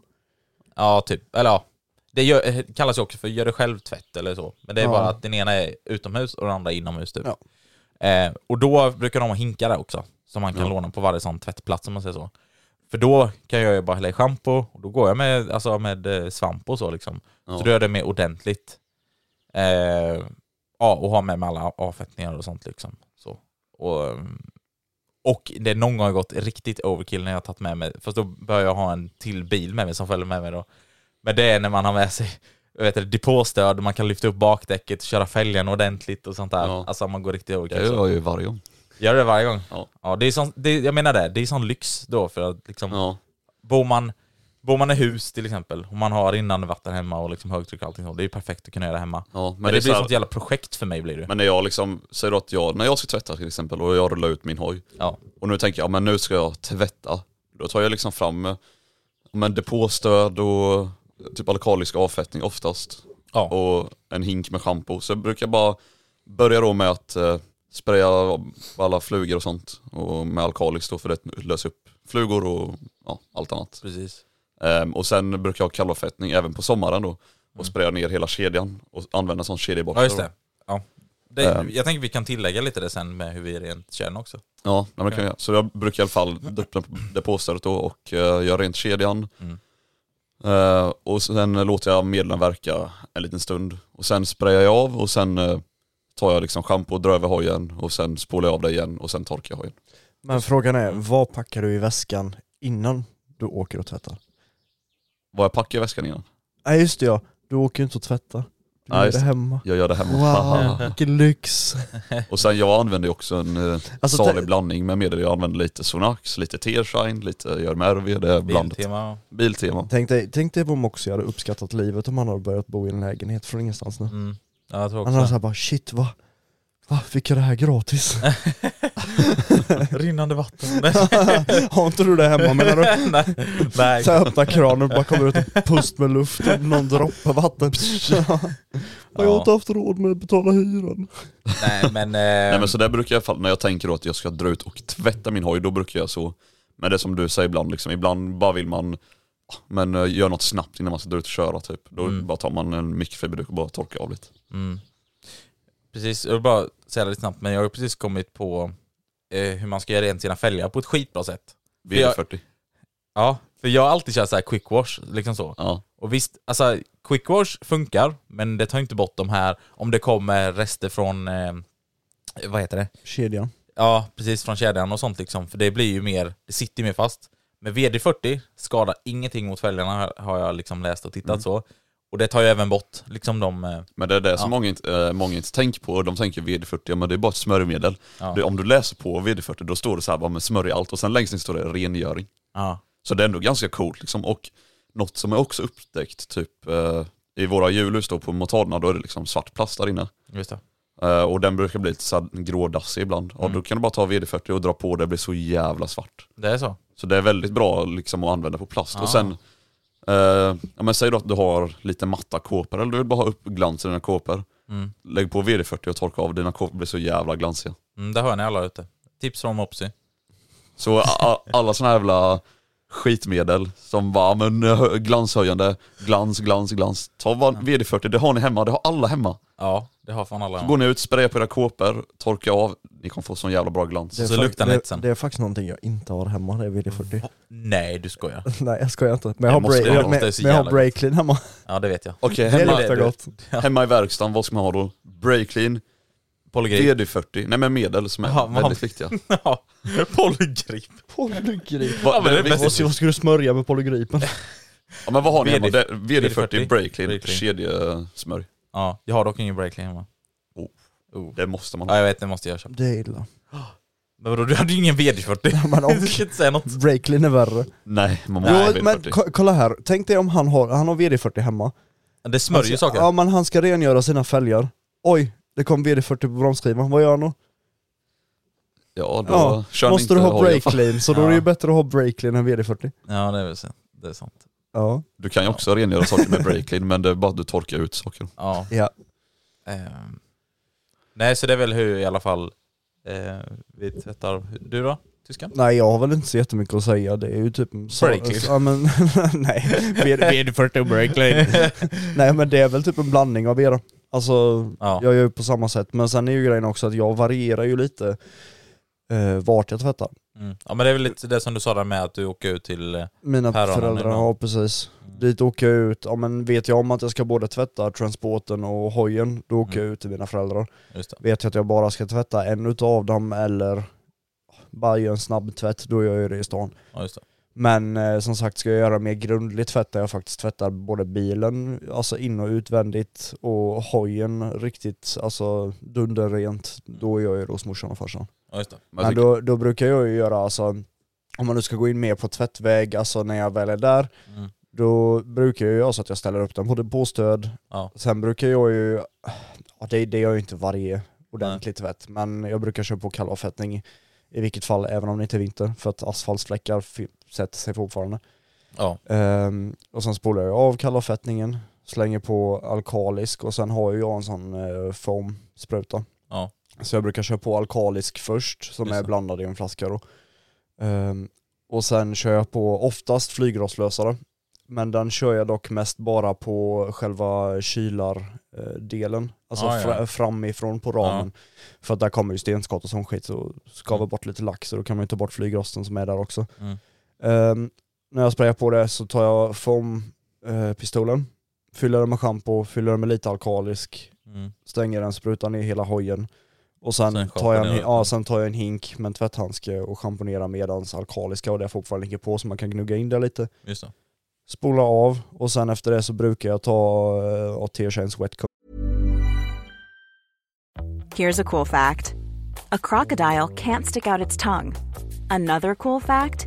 Ja, typ. Eller ja. Det gör, eh, kallas ju också för gör det själv tvätt eller så. Men det är Ja. bara att den ena är utomhus och den andra inomhus typ. Ja. Eh, och då brukar de ha hinkar där också. Som man kan Ja. låna på varje sån tvättplats om man säger så. För då kan jag ju bara hälla i schampo och då går jag med, alltså med eh, svamp och så liksom. Ja. Så då gör jag det mer ordentligt. Eh, ja, och ha med mig alla avfettningar och sånt liksom. Så. Och, ehm, och det är någon gång gått riktigt overkill när jag har tagit med mig, fast då börjar jag ha en till bil med mig som följer med mig då. Men det är när man har med sig vet, det, depåstöd, man kan lyfta upp bakdäcket, köra fälgen ordentligt och sånt där. Ja. Alltså man går riktigt overkill. Det gör jag ju varje gång. Gör det varje gång? Ja. ja det är sån, det, jag menar det, det är sån lyx då för att liksom, Ja. bor man Bor man i hus till exempel, och man har rinnande vatten hemma och liksom högtryck och allting så, det är ju perfekt att kunna göra hemma. Ja, men, Men, det, det, blir så sånt jävla projekt för mig blir det. men när jag liksom, säger då att jag, när jag ska tvätta till exempel och jag rullar ut min hoj Ja. och nu tänker jag, men nu ska jag tvätta. Då tar jag liksom fram eh, men depåstöd och typ alkalisk avfettning oftast. Ja. Och en hink med schampo. Så jag brukar bara börja då med att eh, spraya alla flugor och sånt. Och med alkaliskt då för det löser upp flugor och ja, allt annat. Precis. Ehm, och sen brukar jag ha kallavfettning även på sommaren då. Och spraya ner hela kedjan och använda sån kedjeborste. Ja just det. Ja. det Ehm. jag tänker vi kan tillägga lite det sen med hur vi rent känner också. Ja, nej, men det kan jag. Så jag brukar i alla fall öppna depåstödet då och uh, göra rent kedjan. Mm. Eh, och sen låter jag medlen verka en liten stund. Och sen sprayar jag av och sen eh, tar jag liksom schampo och drar över hojen och sen spolar jag av det igen och sen torkar jag hojen. Men frågan är, vad packar du i väskan innan du åker och tvättar? Vad jag packar i väskan innan? Nej just det ja, du åker ju inte och tvättar. Du Nej, gör det hemma. Jag gör det hemma. Wow, vilken lyx! och sen jag använder ju också en uh, Alltså, salig blandning med medel. Jag använder lite Sonax, lite Tearshine, lite Görmervi, det är blandat. Biltema. Biltema. Tänk dig, tänk dig vad Moxie hade uppskattat livet om han hade börjat bo i en lägenhet från ingenstans nu. Mm. Ja, jag tror också såhär bara shit va? Va? Fick jag det här gratis? Rinnande vatten. Har inte du det hemma menar du? nej. nej. Så jag öppnar kranen och bara kommer ut en pust med luft och någon droppe vatten. Ja. Jag har inte haft råd med att betala hyran. nej men... Eh, Nej men så där brukar jag, när jag tänker att jag ska dra ut och tvätta min hoj, då brukar jag så. Men det är som du säger ibland, liksom, ibland bara vill man men uh, gör något snabbt innan man ska dra ut och köra typ. Då Mm. bara tar man en mikrofiberduk och bara torkar av lite. Mm. Precis, jag vill bara säga det lite snabbt, men jag har precis kommit på eh, hur man ska göra rent sina fälgar på ett skitbra sätt. För jag- VD40. Ja, för jag har alltid kört så här quick wash, liksom så. Ja. Och visst, alltså quick wash funkar, men det tar inte bort de här, om det kommer rester från, eh, vad heter det? Kedjan. Ja, precis från kedjan och sånt liksom, för det blir ju mer, det sitter ju mer fast. Men VD40 skadar ingenting mot fälgarna har jag liksom läst och tittat Mm. så. Och det tar ju även bort liksom de... eh, Men det är det som Ja. många, inte, eh, många inte tänker på, de tänker VD40, ja, men det är bara ett smörjmedel. Ja. Det, om du läser på VD40 då står det så här, bara med smörj allt och sen längst ner står det rengöring. Ja. Så det är ändå ganska coolt liksom. Och något som jag också upptäckt, typ eh, i våra hjulhus då på motarderna, då är det liksom svart plast där inne. Just det. Eh, och den brukar bli lite så grådassig ibland. Och då kan du bara ta VD40 och dra på, det blir så jävla svart. Det är så? Så det är väldigt bra liksom att använda på plast. Ah. Och sen, eh, ja, men säg då att du har lite matta kåpor, eller du vill bara ha upp glans i dina kåpor. Mm. Lägg på VD40 och torka av, dina kåpor blir så jävla glansiga. Mm, det hör ni alla ute. Tips från Mopsy. Så alla såna här jävla skitmedel som bara men eh, glanshöjande, glans, glans, glans. Ta bara VD40, det har ni hemma, det har alla hemma. Ja, det har fan alla. Så går ni ut, sprayar på era kåpor, torka av, ni kommer få sån jävla bra glans. Det är Så luktar det, sen. det är faktiskt någonting jag inte har hemma, det är VD40. Nej, du skojar. Nej jag skojar inte. Men jag har, måste break, jag jag, ha. men, Det är så men jag har jävla hemma. Ja, det vet jag. Okej, Det hemma, luktar gott. hemma i verkstaden, vad ska man ha då? Breakclean, Polygrip. VD40, nej men medel som är man har- väldigt viktiga. Ja, polygrip. Polygrip. Va, Ja, men det är. Vad ska, vad ska du smörja med polygripen? Ja men vad har ni hemma? VD- Det- VD40 VD40, Breaklean, Breaklean. kedjesmörj. Ja, jag har dock ingen breakling hemma. Oh. Oh. Det måste man Ja, ha. jag vet, det måste jag köpa. Det är illa. Men vadå, du hade ju ingen VD40. Men och- Du ska inte säga något. Breaklean är värre. Nej, man måste ha Jo, men VD40. ko- kolla här, tänk dig om han har, han har VD40 hemma. Det smörjer ju ska- saker. Ja men han ska rengöra sina fälgar. Oj, det kom VD40 på bromsskivan, vad gör han då? Ja, då Ja, kör måste du ha breaklean, så då är det Ja. ju bättre att ha breaklean än VD40. Ja, det är väl så. Det är sant. Ja. Du kan ju också rengöra saker med breaklean men det är bara att du torkar ut saker. Ja. ja. Ehm. Nej, så det är väl hur i alla fall eh, vi tvättar. Du då? Tyskan? Nej jag har väl inte så jättemycket att säga, det är ju typ... Breaklean. Ja men, nej. VD40 och breaklean. nej men det är väl typ en blandning av era. Alltså, Ja. jag gör ju på samma sätt, men sen är ju grejen också att jag varierar ju lite eh, vart jag tvättar. Mm. Ja men det är väl lite det som du sa där med att du åker ut till... eh, Mina föräldrar, ja precis. Mm. Dit åker jag ut, ja men vet jag om att jag ska både tvätta transporten och hojen, då åker Mm. jag ut till mina föräldrar. Vet jag att jag bara ska tvätta en utav dem eller bara göra en snabb tvätt, då gör jag det i stan. Ja. Men eh, som sagt, ska jag göra mer grundlig tvätt där jag faktiskt tvättar både bilen, alltså in och utvändigt, och hojen riktigt, alltså dunderrent, då gör jag det hos morsan och farsan. Ja, just det. Men då, då brukar jag ju göra alltså, om man nu ska gå in mer på tvättväg, alltså när jag väl är där, Mm. då brukar jag göra så att jag ställer upp den på depåstöd. Ja. Sen brukar jag ju, ja, det, det gör jag ju inte varje ordentlig tvätt, men jag brukar köra på kallavfettning i vilket fall, även om det inte är vinter, för att asfaltsfläckar sätter sig fortfarande. Ja. Ehm, och sen spolar jag av kallavfettningen, slänger på alkalisk och sen har ju jag en sån uh, foamspruta. Ja. Så jag brukar köra på alkalisk först, som Just är blandad i en flaska då. Ehm, och sen kör jag på oftast flygrostlösare. Men den kör jag dock mest bara på själva kylardelen. Alltså Ah, ja. fra- framifrån på ramen. För att där kommer ju stenskott och sån skit och skavar Mm. bort lite lax så då kan man ju ta bort flygrosten som är där också. Mm. Ehm, när jag sprayar på det så tar jag foampistolen, fyller den med schampo, fyller den med lite alkalisk, Mm. stänger den, sprutar ner hela hojen. Och sen, Sen tar, jag en, ja, sen tar jag en hink med en tvätthandske och schamponerar medans alkaliska och det fortfarande ligger på så man kan gnugga in det lite. Just det. Spola av och sen efter det så brukar jag ta uh, AT-Shines Wet Coat. Here's a cool fact a crocodile can't stick out its tongue. Another cool fact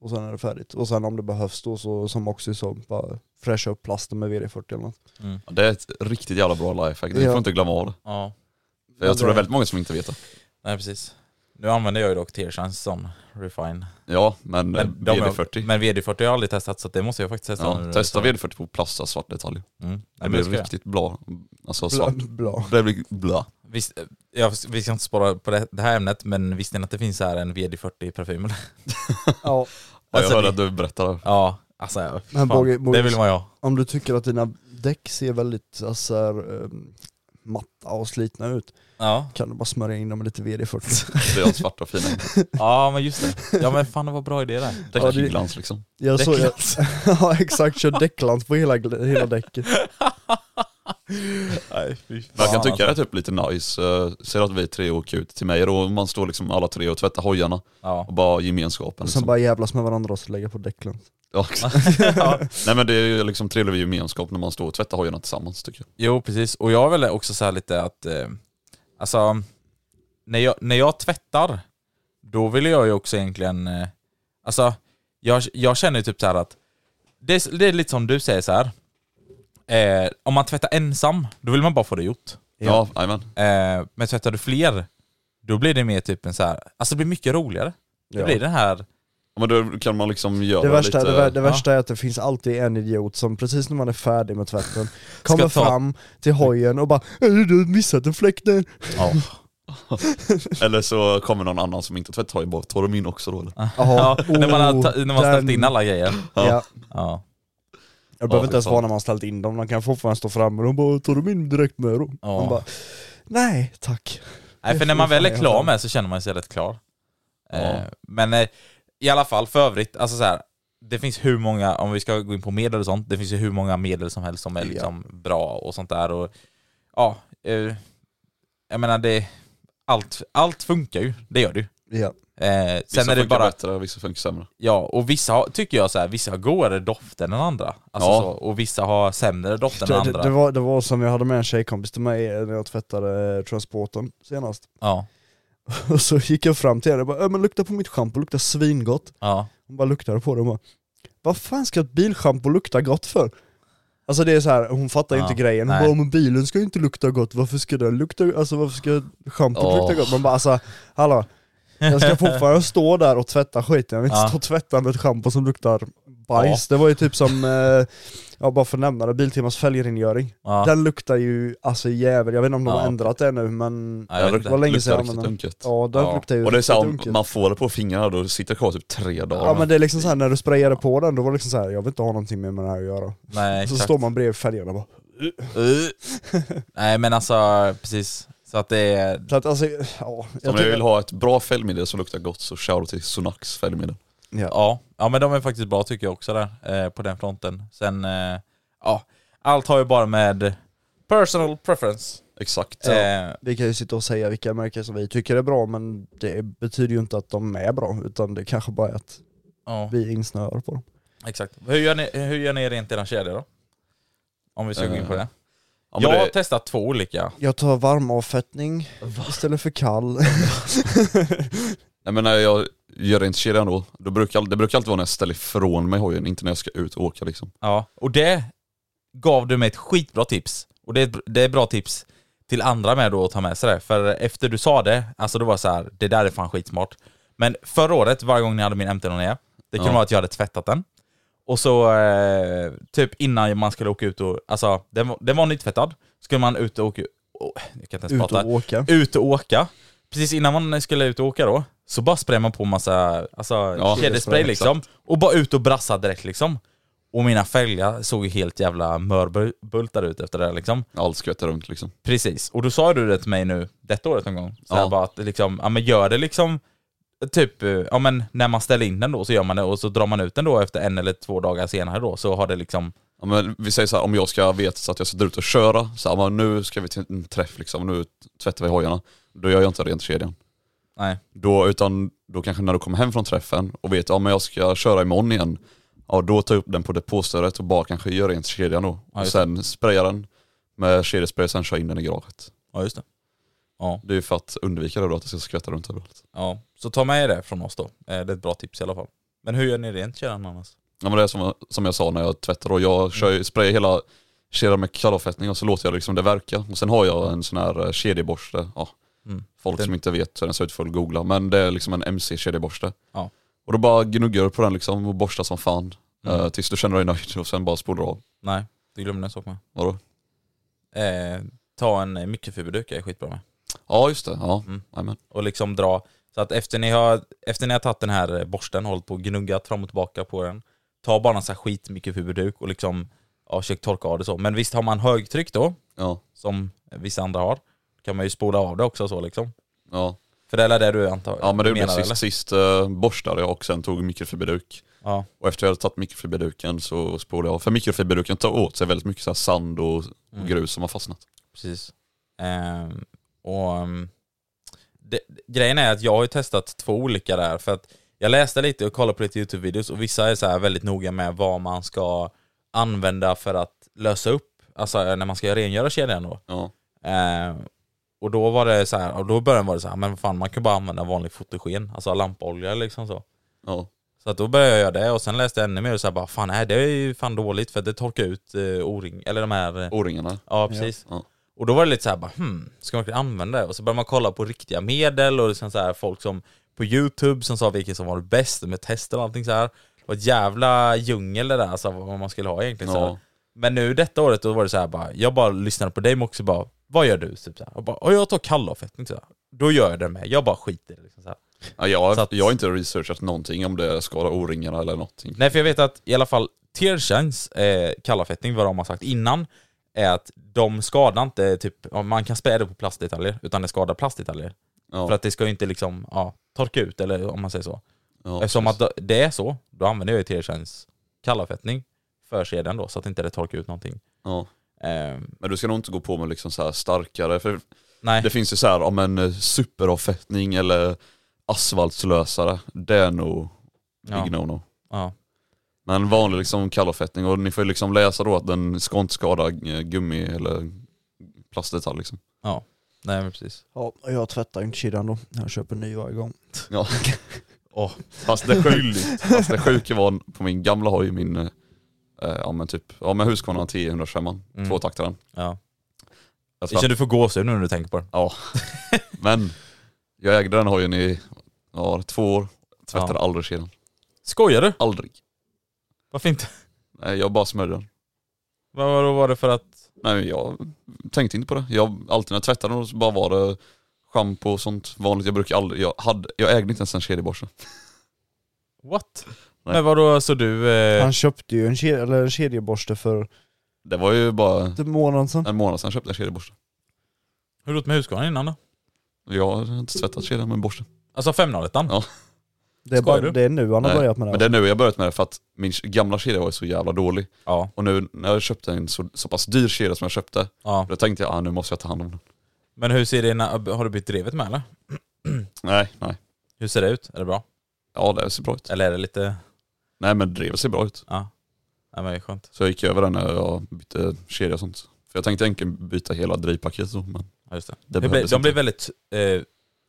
och sen är det färdigt. Och sen om det behövs då så som också så bara fräscha upp plasten med VD40 eller något. Mm. det är ett riktigt jävla bra lifehack, det Ja. får inte glömma av det. Ja. För jag Ja, tror det är det- väldigt många som inte vet det. Nej precis. Nu använder jag ju dock Tearshines som refine. Ja, men, Men, de- VD40. men VD40 har jag aldrig testat så det måste jag faktiskt testa. ja, testa Så- VD40 på plast svart detalj. Mm. Det Nej, blir jag. riktigt bra. Alltså Bla, svart. bla. Det blir bla. Visst, jag, vi ska inte spara på det, det här ämnet men visste ni att det finns här en VD40 parfym? eller? Ja, Ja, Alltså, jag hörde att du berättade. ja, alltså ja, Men fan, Bogge- Bogge- det vill man ju ha. om du tycker att dina däck ser väldigt alltså, här, ehm, matta och slitna ut. Ja. Kan du bara smörja in dem med lite VD40. Det är svarta och fina. ja men just det. Ja men fan det var bra idé där. Ja, Däckglans liksom. Jag såg, ja exakt, kör däcklans på hela, hela däcket. Nej, jag kan tycka alltså. det är typ lite nice. Uh, ser att vi tre åker ut till mig då man står liksom alla tre och tvättar hojarna Ja. och bara gemenskapen. Och sen Liksom. bara jävlas med varandra och så lägga på däcklans. Ja. Nej men det är ju liksom trevlig gemenskap när man står och tvättar hojarna tillsammans tycker jag. Jo precis, och jag vill också säga lite att, eh, alltså, när jag, när jag tvättar, då vill jag ju också egentligen, eh, alltså, jag, jag känner ju typ så här att, det är, det är lite som du säger så här. Eh, om man tvättar ensam, då vill man bara få det gjort. Ja, jajamän. Eh, men tvättar du fler, då blir det mer typ en så här, alltså det blir mycket roligare. Det Ja. blir den här, Ja, men då kan man liksom göra Det värsta, lite... det, vär- det värsta är att det finns alltid en idiot som precis när man är färdig med tvätten kommer ta- fram till hojen och bara "Äh, Du har missat en fläck där. ja, Eller så kommer någon annan som inte tvättar hojen bara, tar de in också då eller? ja när man har, oh, ta- när man har ställt den- in alla grejer. Ja. Ja. Jag behöver Ja, inte ens vara när man ställt in dem, de kan fortfarande stå framme och de bara 'Tar de in direkt med dem?' Ja. Man bara Nej tack. Nej för när man väl är klar med så känner man sig rätt klar. Eh, men eh, i alla fall för övrigt, alltså så här, det finns hur många, om vi ska gå in på medel och sånt, det finns ju hur många medel som helst som är Ja. liksom bra och sånt där och ja, eh, jag menar det, allt, allt funkar ju, det gör det ju. Ja. Eh, Vissa sen är det funkar bara, bättre, vissa funkar sämre. ja, och vissa har, tycker jag så här, vissa har godare dofter än andra. Alltså Ja. så, och vissa har sämre dofter än Det, andra. det, det, var, det var som jag hade med en tjejkompis till mig när jag tvättade transporten senast. Ja, Och så gick jag fram till henne och bara "Äh, men lukta på mitt schampo, luktar svingott. ja, Hon bara luktade på det och bara Vad fan ska ett bilschampo lukta gott för? Alltså det är så här, hon fattar Ja, inte grejen, hon nej. bara men bilen ska ju inte lukta gott, varför ska den lukta, alltså varför ska schampot Åh. lukta gott? Man bara alltså, hallå Jag ska fortfarande stå där och tvätta skiten, jag vill inte Ja. stå och tvätta med ett schampo som luktar bajs. Det var ju typ som, eh, ja bara för att nämna det, Biltemas fälgrengöring. ja. Den luktar ju alltså jävel, jag vet inte om de Ja. har ändrat det nu men Ja, det var länge sedan jag använde den. Ja den Ja. luktar ju Och det är så här, man får det på fingrarna då sitter det kvar typ tre dagar. Ja men det är liksom såhär när du sprayade på den, då var det liksom såhär, jag vill inte ha någonting med det här att göra. Nej, Så exakt. står man bredvid fälgarna bara Nej men alltså, precis. Så att det är... Så att alltså, ja, jag om ni vill ha ett bra fällmedel som luktar gott så shoutout till Sonax fällmedel. ja. Ja, ja men de är faktiskt bra tycker jag också där, eh, på den fronten. Sen, eh, ja, allt har ju bara med personal preference. Exakt. Eh, Vi kan ju sitta och säga vilka märken som vi tycker är bra men det betyder ju inte att de är bra utan det kanske bara är att ja, vi insnöar på dem. exakt. Hur gör, ni, hur gör ni rent eran kedja då? Om vi ska gå in på det. Ja, jag har det, testat två olika. Jag tar varmavfettning istället för kall. nej, men när jag gör rent kedjan då, då brukar, det brukar alltid vara när jag ställer ifrån mig hojen, inte när jag ska ut och åka liksom. Ja, och det gav du mig ett skitbra tips. Och det är, ett- det är ett bra tips till andra med då att ta med sig det. För efter du sa det, alltså det var så här, det där är fan skitsmart. Men förra året, varje gång ni hade min MT-09, det kunde Ja. vara att jag hade tvättat den. Och så eh, typ innan man skulle åka ut och, alltså den, var- den var nytvättad, skulle man ut och åka, oh, jag kan inte ens Ut prata. och åka. Ut och åka. Precis innan man skulle ut och åka då, så bara sprayar man på massa, alltså Ja, kedjespray exakt. liksom. Och bara ut och brassa direkt liksom. Och mina fälgar såg ju helt jävla mörbultade ut efter det liksom. Allt skvätter runt liksom. Precis, och då sa du det till mig nu, detta året någon gång. Så Ja. bara att liksom, ja men gör det liksom Typ, eh, ja men när man ställer in den då så gör man det och så drar man ut den då efter en eller två dagar senare då så har det liksom Ja, men vi säger så här, om jag ska veta så att jag ska dra ut och köra, så här, men nu ska vi till en träff liksom, nu tvättar vi hojarna. Då gör jag inte rent kedjan. Nej. Då, utan då kanske när du kommer hem från träffen och vet att ja, jag ska köra imorgon igen, ja då tar jag upp den på depåstöret och bara kanske gör rent kedjan då. Ja, och sen sprayar den med kedjespray, sen kör in den i garaget. Ja just det. Ja, Det är ju för att undvika det då, att det ska skvätta runt överallt. ja. Så ta med det från oss då. Eh, Det är ett bra tips i alla fall. Men hur gör ni rent kedjan annars? Ja men det är som, som jag sa när jag tvättar då, jag kör, Mm. sprayar hela kedjan med kallavfettning och så låter jag liksom det verka. Och sen har jag en sån här eh, kedjeborste, ja, Mm. folk Den- som inte vet hur den ser ut får googla, men det är liksom en MC-kedjeborste. Ja. Och då bara gnuggar du på den liksom och borstar som fan. Mm. eh, tills du känner dig nöjd och sen bara spolar du av. Nej, du glömde en sak med. Vadå? Eh, ta en mikrofiberduk är skitbra med. Ja just det, ja. Mm. Och liksom dra, så att efter ni har, efter ni har tagit den här borsten och hållit på och gnuggat fram och tillbaka på den, ta bara en sån här skit mikrofiberduk och liksom, ja försök torka av det så. Men visst har man högtryck då, Ja. som vissa andra har. Kan man ju spola av det också så liksom. Ja. För det är det du antar Ja men det menar, sist, eller? sist uh, borstade jag och sen tog mikrofiberduk. Ja. Och efter jag hade tagit mikrofiberduken så spolade jag av. För mikrofiberduken tar åt sig väldigt mycket så sand och, Mm. grus som har fastnat. Precis. Ehm, och ehm, det, grejen är att jag har ju testat två olika där för att jag läste lite och kollade på lite YouTube-videos och vissa är så här väldigt noga med vad man ska använda för att lösa upp, alltså när man ska rengöra kedjan då. Ja. Ehm, och då var det så här, och då började var det så här, men vad fan man kan bara använda vanlig fotogen, alltså lampolja liksom så. Ja. Så att då började jag göra det och sen läste jag ännu mer och så här, bara fan nej det är ju fan dåligt för det torkar ut eh, o-ring, eller de här eh, O-ringarna. Ja precis. Ja. Och då var det lite så här bara hmm, ska man verkligen använda det? Och så började man kolla på riktiga medel och liksom så här, folk som på youtube som sa vilket som var det bästa med tester och allting så här. Det var ett jävla djungel det där alltså vad man skulle ha egentligen så här. Ja. Men nu detta året då var det så här bara, jag bara lyssnade på dig Moxie bara, vad gör du? Typ så här. Och bara, "Åh, jag tar kallavfettning så här. Då gör jag det med, jag bara skiter liksom så här. Ja, jag, Så att- jag har inte researchat någonting om det skadar O-ringarna eller någonting. Nej för jag vet att i alla fall Tearshines eh, kallavfettning, vad de har sagt innan, är att de skadar inte typ, ja, man kan spä det på plastdetaljer, utan det skadar plastdetaljer. Ja. För att det ska ju inte liksom, ja, torka ut eller om man säger så. Ja, Eftersom precis. att det är så, då använder jag ju Tearshines kallavfettning för kedjan då, så att inte det torkar ut någonting. Ja. Ehm, Men du ska nog inte gå på med liksom så starkare, för nej, det finns ju så här om en eh, superavfettning eller asfaltslösare, det är nog Ja. big no-no. ja. Men vanlig liksom kallavfettning och ni får ju liksom läsa då att den ska inte skada eh, gummi eller plastdetalj liksom. ja. Nej men precis. Ja, och jag tvättar ju inte kedjan då. Jag köper ny varje gång. Ja. Åh, Fast det sjuka, fast det sjuka var på min gamla hoj, min, eh, ja men typ, ja med Husqvarna T125, Mm. tvåtaktaren. ja. Jag känner du får gåshud nu när du tänker på det. Ja. Men jag ägde den hojen i ja, två år, tvättade Ja. aldrig kedjan. Skojar du? Aldrig. Varför inte? Nej jag bara smörjde den. Vad vad var det för att... Nej men jag tänkte inte på det. Jag, alltid när jag tvättade den så bara var det schampo och sånt vanligt. Jag brukar aldrig, jag, hade, jag ägde inte ens en kedjeborste. What? Nej. Men vadå, så du... Eh, Han köpte ju en, kedja, eller en kedjeborste för Det var ju bara en månad sedan. en månad sedan jag köpte en kedjeborste. hur har du gjort med Husqvarna innan då? Jag har inte tvättat kedjan med en borste. Alltså 501 Ja. Det är, Skojar bara, du? det är nu han har Nej, börjat med det. Men det är nu jag har börjat med det för att min gamla kedja var så jävla dålig. Ja. Och nu när jag köpte en så, så pass dyr kedja som jag köpte, ja. då tänkte jag ah, nu måste jag ta hand om den. Men hur ser det när, har du bytt drevet med eller? Nej, nej. Hur ser det ut? Är det bra? Ja det ser bra ut. Eller är det lite... Nej men drevet ser bra ut. Ja. Nej men det är skönt. Så jag gick över den när jag bytte kedja och sånt. För jag tänkte egentligen byta hela drivpaketet då, men Ja, just det. det Det blir, behövdes de blir väldigt eh,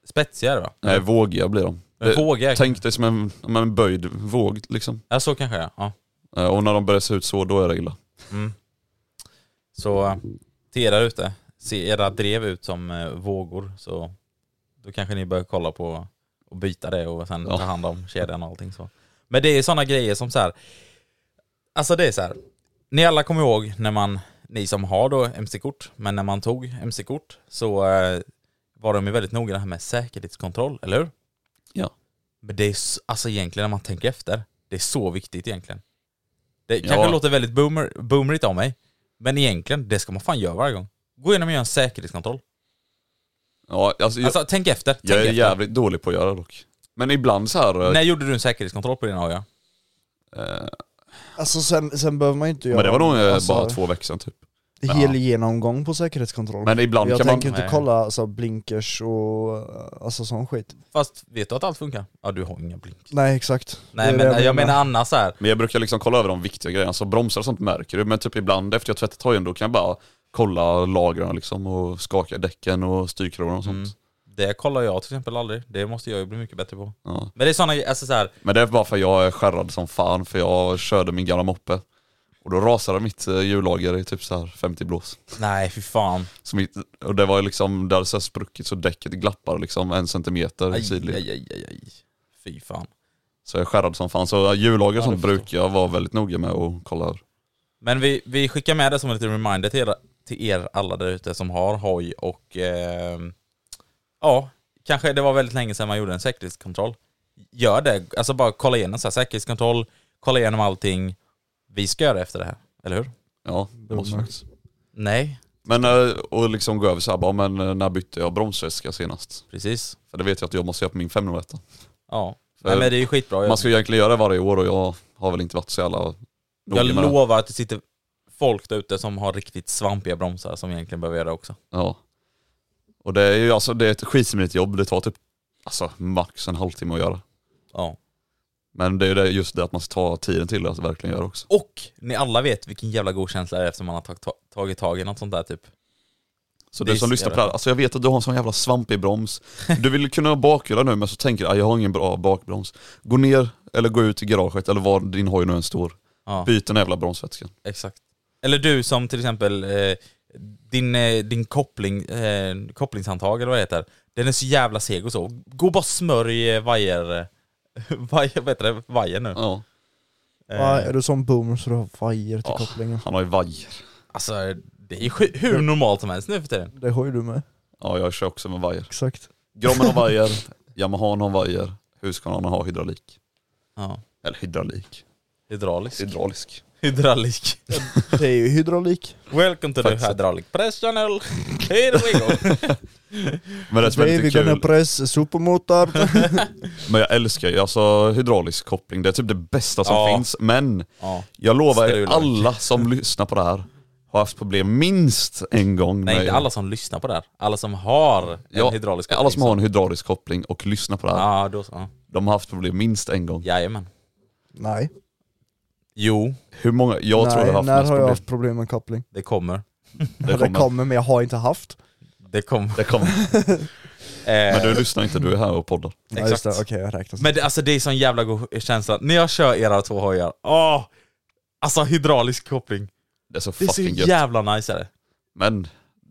spetsigare va? Nej, vågiga blir de. Det- vågiga? Tänk dig som en, en böjd våg liksom. Ja så kanske ja. ja. Eh, Och när de börjar se ut så, då är det illa. Mm. Så till er där ute, ser era drev ut som eh, vågor så då kanske ni bör kolla på och byta det och sen Ja. ta hand om kedjan och allting så. Men det är sådana grejer som så här. Alltså det är så här. Ni alla kommer ihåg när man, ni som har då MC-kort, men när man tog MC-kort så eh, var de ju väldigt noga det här med säkerhetskontroll, eller hur? Ja. Men det är alltså egentligen när man tänker efter, det är så viktigt egentligen. Det Ja. kanske låter väldigt boomer, boomerigt av mig, men egentligen, det ska man fan göra varje gång. Gå igenom och göra en säkerhetskontroll. Ja, alltså, jag, Alltså tänk efter. Tänk jag är efter. jävligt dålig på att göra det dock. Men ibland så här... eh, När gjorde du en säkerhetskontroll på dina hojar? eh, Alltså sen, sen behöver man ju inte göra men det var nog eh, alltså, bara två veckor sedan typ. Hel genomgång på säkerhetskontroll. Men ibland jag kan man... tänker inte Nej. kolla alltså, blinkers och alltså sån skit. Fast vet du att allt funkar? Ja du har inga blink. Nej exakt. Nej men det jag menar annars så här. Men jag brukar liksom kolla över de viktiga grejerna, så bromsar och sånt märker du. Men typ ibland efter jag tvättat hojen då kan jag bara kolla lagren liksom och skaka däcken och styrkronan och sånt. Mm. Det kollar jag till exempel aldrig. Det måste jag ju bli mycket bättre på. Ja. Men det är såna, alltså så här. Men det är bara för att jag är skärrad som fan för jag körde min gamla moppe. Och då rasade mitt eh, hjullager i typ så här 50 blås. Nej fy fan. Så mitt, och det var liksom, det hade så spruckit så däcket glappar liksom en centimeter Aj, sidled. aj, aj, aj, aj. Fy fan. Så jag är skärrad som fan. Så hjullager Ja, och sånt brukar jag vara väldigt noga med att kolla. Men vi, vi skickar med det som en liten reminder till er, till er alla där ute som har hoj och eh, ja, kanske det var väldigt länge sedan man gjorde en säkerhetskontroll. Gör det, alltså bara kolla igenom så här, säkerhetskontroll, kolla igenom allting. Vi ska göra efter det här, eller hur? Ja, det måste Mm. faktiskt. Nej. Men eh, och liksom gå över så här, bara, men eh, när bytte jag bromsväska senast? Precis. För det vet jag att jag måste göra på min 501. Ja. För Nej men det är ju skitbra. Man ska ju egentligen göra det varje år och jag har väl inte varit så jävla noga jag med det. lovar att det sitter folk där ute som har riktigt svampiga bromsar som egentligen behöver göra det också. Ja. Och det är ju alltså, det är ett skitsmidigt jobb, det tar typ alltså, max en halvtimme att göra. Ja. Men det är just det att man ska ta tiden till det att verkligen göra också. Och ni alla vet vilken jävla god känsla det är efter man har tag- ta- tagit tag i något sånt där typ. Så Det du som lyssnar på det här, alltså jag vet att du har en sån jävla svampig broms. Du vill kunna ha bakhjular nu men så tänker du att jag har ingen bra bakbroms. Gå ner eller gå ut i garaget eller var din hoj nu än står. Ja. Byt den jävla bromsvätskan. Exakt. Eller du som till exempel, eh, din, eh, din koppling, eh, kopplingshandtag eller vad det heter, den är så jävla seg och så. Gå och bara smörj eh, vajer, vajer, vad heter det, vajer nu. Ja. Eh, Ja, är du sån boomer så du har vajer till Ja. kopplingen? Han har ju vajer. Alltså det är ju hur normalt som helst nu för tiden. Det har ju du med. Ja jag kör också med vajer. Exakt. Grommen har vajer, Yamaha har vajer, Husqvarna har hydraulik. Ja. Eller hydraulik. Hydraulisk. Hydraulisk. Hydraulik. Det är ju hydraulik. Welcome to Faktiskt. the hydraulic press channel. Here we go. Men det som är Baby lite gonna kul, press supermotor. men jag älskar ju alltså hydraulisk koppling, det är typ det bästa som Ja. finns. Men ja. jag lovar er, Strular. alla som lyssnar på det här har haft problem minst en gång Nej med inte alla som lyssnar på det här. Alla som har en Ja, hydraulisk alla som har en hydraulisk koppling och lyssnar på det här, Ja, då så. De har haft problem minst en gång. Jajamän. Nej. Jo, Hur många? Jag tror jag har haft när mest har jag problem. haft problem med koppling? det kommer. Det Det kommer. kommer. men jag har inte haft. Det kommer. Det kommer. Eh, Men du lyssnar inte, du är här och poddar. Ja, just det, Exakt. okej jag räknar. Men det, alltså det är sån jävla god känsla. När jag kör era två hojar, åh! Alltså hydraulisk koppling. Det är så Det är så fucking gött. jävla nice är det. Men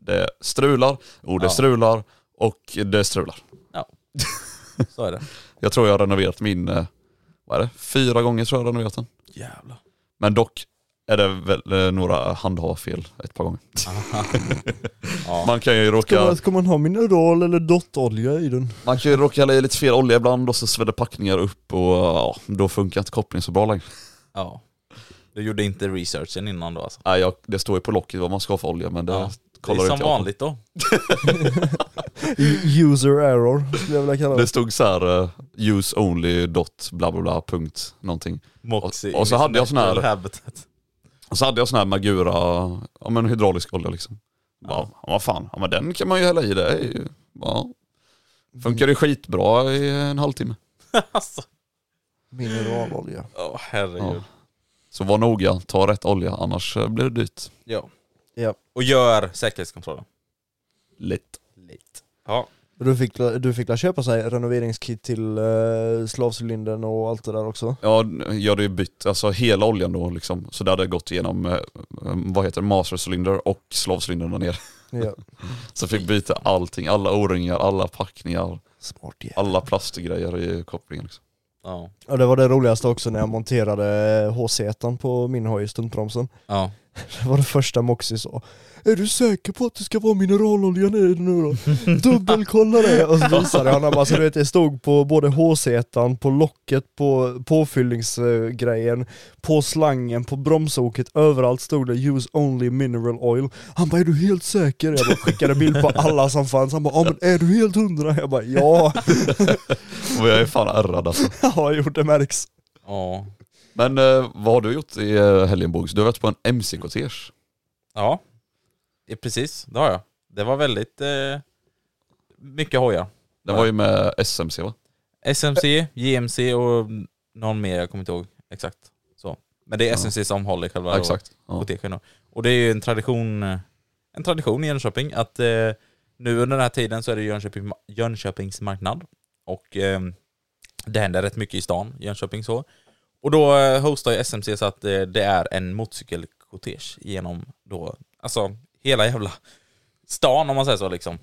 det strular, och det Ja. strular, och det strular. Ja. Så är det. Jag tror jag har renoverat min, eh, vad är det, fyra gånger tror jag jag har renoverat den. Jävlar. Men dock är det väl eh, några handhavfel ett par gånger. Ja. Man kan ju Ska råka, man, ska man ha mineral eller dottolja i den? man kan ju råka hälla i lite fel olja ibland och så sväller packningar upp och ja, då funkar inte kopplingen så bra längre. ja. Du gjorde inte researchen innan då alltså? Nej, jag, det står ju på locket vad man ska ha för olja men det Ja. Det kollar är inte som vanligt då. User error skulle jag vilja kalla Det det. stod så här uh, use only dot bla bla bla punkt någonting. Moxie Och- och så hade jag sån här- habitat. Och så hade jag sån här Magura, ja men hydraulisk olja liksom. Ja, ja vad fan, ja men den kan man ju hälla i det. är ju- Ja. Funkar det skitbra i en halvtimme. alltså. Mineralolja. Åh herregud. Ja. Så var noga, ta rätt olja annars eh, blir det dyrt. Ja. Ja. Och gör säkerhetskontrollen. Lätt. Lite. Ja. Du fick, du fick la köpa sig renoveringskit till uh, slavcylindern och allt det där också? Ja, jag hade ju bytt alltså hela oljan då liksom. Så det hade gått igenom, eh, vad heter det, master cylinder och slavcylindern där nere. Ja. Så fick byta allting, alla o-ringar, alla packningar, Smart jävel. alla plastgrejer i kopplingen. Liksom. Ja. Ja det var det roligaste också när jag monterade HC1 på min hoj, stuntbromsen. Ja. Det var det första Moxie sa. Är du säker på att det ska vara mineralolja i nu då? Dubbelkolla det! Och så visade han alltså, du vet, det stod på både HC1, på locket, på påfyllningsgrejen, på slangen, på bromsoket, överallt stod det 'Use only mineral oil' Han bara 'Är du helt säker?' Jag bara skickade bild på alla som fanns, han bara 'Ja men är du helt hundra?' Jag bara 'Ja' Och jag är fan ärrad alltså. Jag har gjort det märks. Ja. Men eh, vad har du gjort i eh, helgen Bogs? Du har varit på en MC-kortege. Ja. Precis, det har jag. Det var väldigt eh, mycket hojar. Den var ju med SMC va? SMC, JMC och någon mer, jag kommer inte ihåg exakt. Så. Men det är Ja. SMC som håller själva Ja, exakt. Ja. kortegen då. Och det är ju en tradition, eh, en tradition i Jönköping att eh, nu under den här tiden så är det Jönköping, Jönköpings marknad. Och eh, det händer rätt mycket i stan, Jönköping så. Och då eh, hostar ju SMC så att eh, det är en motorcykelkortege genom då, alltså hela jävla stan om man säger så liksom.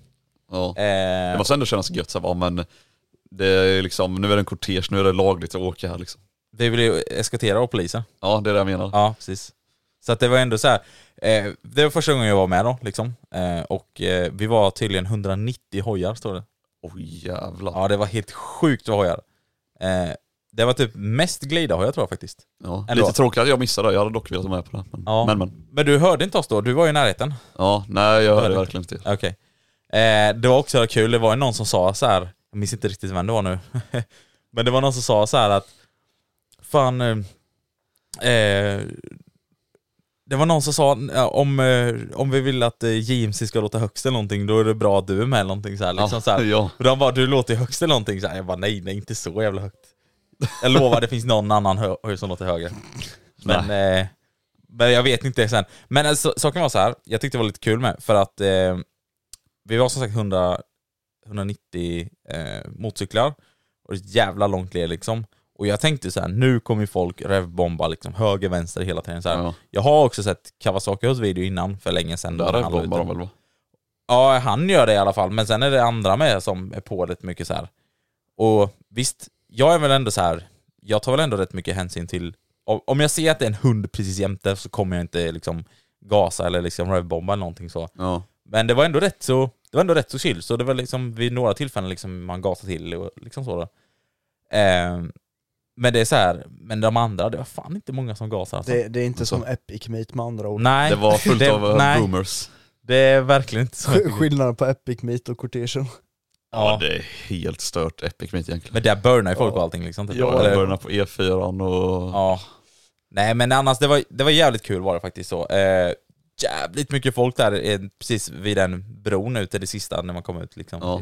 Ja. Eh, Det måste ändå kännas gött så här, men det är liksom, nu är det en kortege, nu är det lagligt att åka här liksom. vi vill ju eskortera av polisen. Ja det är det jag menar. Ja, precis. Så att det var ändå så här. Eh, det var första gången jag var med då, liksom. Eh, och eh, vi var tydligen 190 hojar, står det. Oj jävlar. Ja, det var helt sjukt vad hojar. Eh, det var typ mest glida har jag tror faktiskt. Ja, Ändå. lite tråkigt att jag missade det, jag hade dock velat vara med på det. Men, Ja. men, men. Men du hörde inte oss då? Du var ju i närheten. Ja, nej jag hörde Hörde verkligen inte. Okej. Eh, det var också kul, det var ju någon som sa så här. jag minns inte riktigt vem det var nu. Men det var någon som sa så här att Fan eh, eh, Det var någon som sa ja, om, eh, om vi vill att eh, JMC ska låta högst eller någonting, då är det bra att du är med eller någonting så här, liksom Ja, så här. ja. Och de bara, du låter ju högst eller någonting så här. Jag bara, nej, nej inte så jävla högt. Jag lovar, det finns någon annan hö- hö- som låter högre. Men, eh, men jag vet inte sen. Men alltså, saken var så här. jag tyckte det var lite kul med, för att eh, vi var som sagt 100, 190 eh, motorcyklar, och ett jävla långt led liksom. Och jag tänkte så här: nu kommer folk revbomba liksom höger, vänster hela tiden. Så här. Ja. Jag har också sett Kawasakis video innan, för länge sedan. Där när han la ut bombar de den. väl va? Ja, han gör det i alla fall, men sen är det andra med som är på rätt mycket så här. Och visst, jag är väl ändå så här. jag tar väl ändå rätt mycket hänsyn till, om jag ser att det är en hund precis jämte så kommer jag inte liksom gasa eller liksom rövbomba eller någonting så. Ja. Men det var ändå rätt så, det var ändå rätt så chill, så det var liksom vid några tillfällen liksom man gasade till och liksom så då. Ehm, men det är så här, men de andra, det var fan inte många som gasade alltså. Det, det är inte Alltså. som Epic Meet med andra ord. Nej, Det var fullt det- av eh, nej. boomers. det är verkligen inte så. Sk- Skillnaden på Epic Meet och Cortegen. Ja. det är helt stört Epic Meet egentligen. Men där burnar ju folk och allting liksom. Typ. Ja, Eller- jag började på E4 och... Ja. Nej men annars, det var, det var jävligt kul var det faktiskt så. Eh, jävligt mycket folk där eh, precis vid den bron ut till det sista när man kom ut liksom. Ja.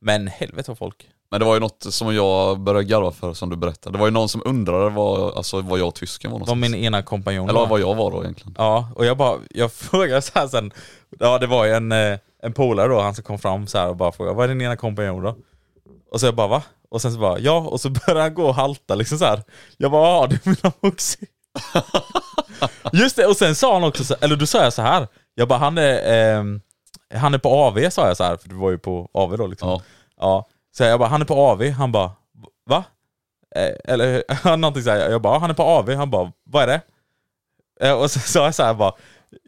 Men helvete vad folk. Men det var ju något som jag började garva för som du berättade. Det var ju någon som undrade vad, alltså, vad jag och tysken var någonstans. min ena kompanjon. Eller va? vad jag var då egentligen. Ja, och jag bara, jag frågade så här sen, ja det var ju en, eh, en polare då, han som kom fram så här och bara frågade, vad är din ena kompanjon då? Och så jag bara va? Och sen så bara, ja, och så började han gå och halta liksom så här. Jag bara, ja det är mina Moxie. Just det, och sen sa han också så, eller då sa jag så här. jag bara, han är, ehm, han är på AV sa jag så här, för du var ju på AV då liksom. Ja. Ja, så jag bara, han är på AV, han bara, va? Eh, eller någonting såhär, jag bara, han är på AV, han bara, vad är det? Eh, och så sa jag såhär bara,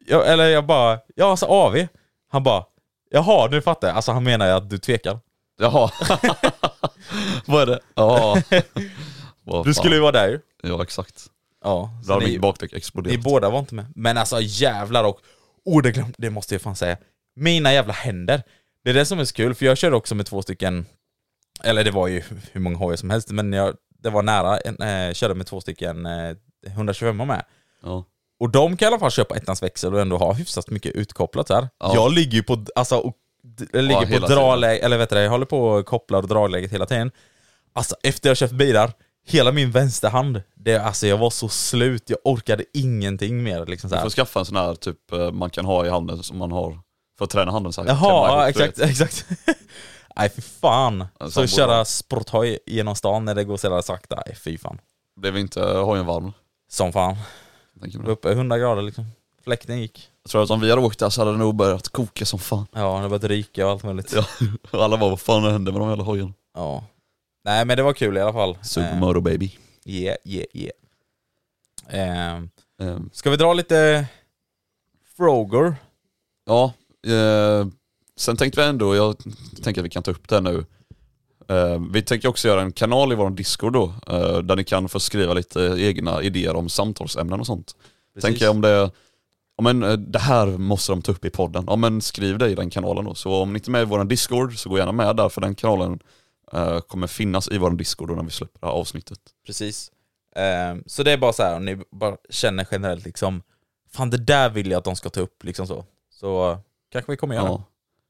jag, eller jag bara, ja alltså AV. Han bara, jaha nu fattar jag, alltså han menar ju att du tvekar. Jaha. vad är det? Ja. Vad Du fan. skulle ju vara där ju. Ja exakt. Ja, Då så hade ni, mitt bakdäck ni exploderat. båda var inte med. Men alltså jävlar och, oh det, glöm, det måste jag fan säga. Mina jävla händer. Det är det som är så kul, för jag körde också med två stycken, eller det var ju hur många hojar som helst, men jag, det var nära, en, eh, körde med två stycken eh, 125 med. Ja. Och de kan i alla fall köpa ettans växel och ändå ha hyfsat mycket utkopplat här. Ja. Jag ligger ju på, alltså, och, jag ligger hela på dragläge, eller vet du jag håller på och kopplar och dragläget hela tiden. Alltså efter jag köpt bilar, hela min vänsterhand, det, alltså jag var så slut, jag orkade ingenting mer liksom så Du här. får skaffa en sån här typ eh, man kan ha i handen som man har för att träna handen så här. Jaha, ja, du exakt, exakt. Nej fy fan. Ja, Så köra sporthoj genom stan när det går så jävla sakta, nej fy fan. Blev inte hojen varm? Som fan. Det var uppe 100 grader liksom. Fläkten gick. Jag tror att om vi hade åkt där så hade det nog börjat koka som fan. Ja, det började ryka och allt möjligt. Ja. Och alla bara, vad fan hände med de jävla hojen? Ja. Nej men det var kul i alla fall. Supermoto baby. Eh, yeah, yeah, yeah. Eh, Ehm, ska vi dra lite frågor? Ja, eh, sen tänkte vi ändå, jag tänker att vi kan ta upp det nu. Eh, vi tänker också göra en kanal i vår Discord då, eh, där ni kan få skriva lite egna idéer om samtalsämnen och sånt. Tänker jag om det, om en, eh, det här måste de ta upp i podden, ja men skriv det i den kanalen då. Så om ni inte är med i vår Discord så gå gärna med där för den kanalen kommer finnas i vår Discord då när vi släpper det här avsnittet. Precis. Eh, så det är bara så här, om ni bara känner generellt liksom, fan det där vill jag att de ska ta upp liksom så. Så kanske vi kommer göra Ja.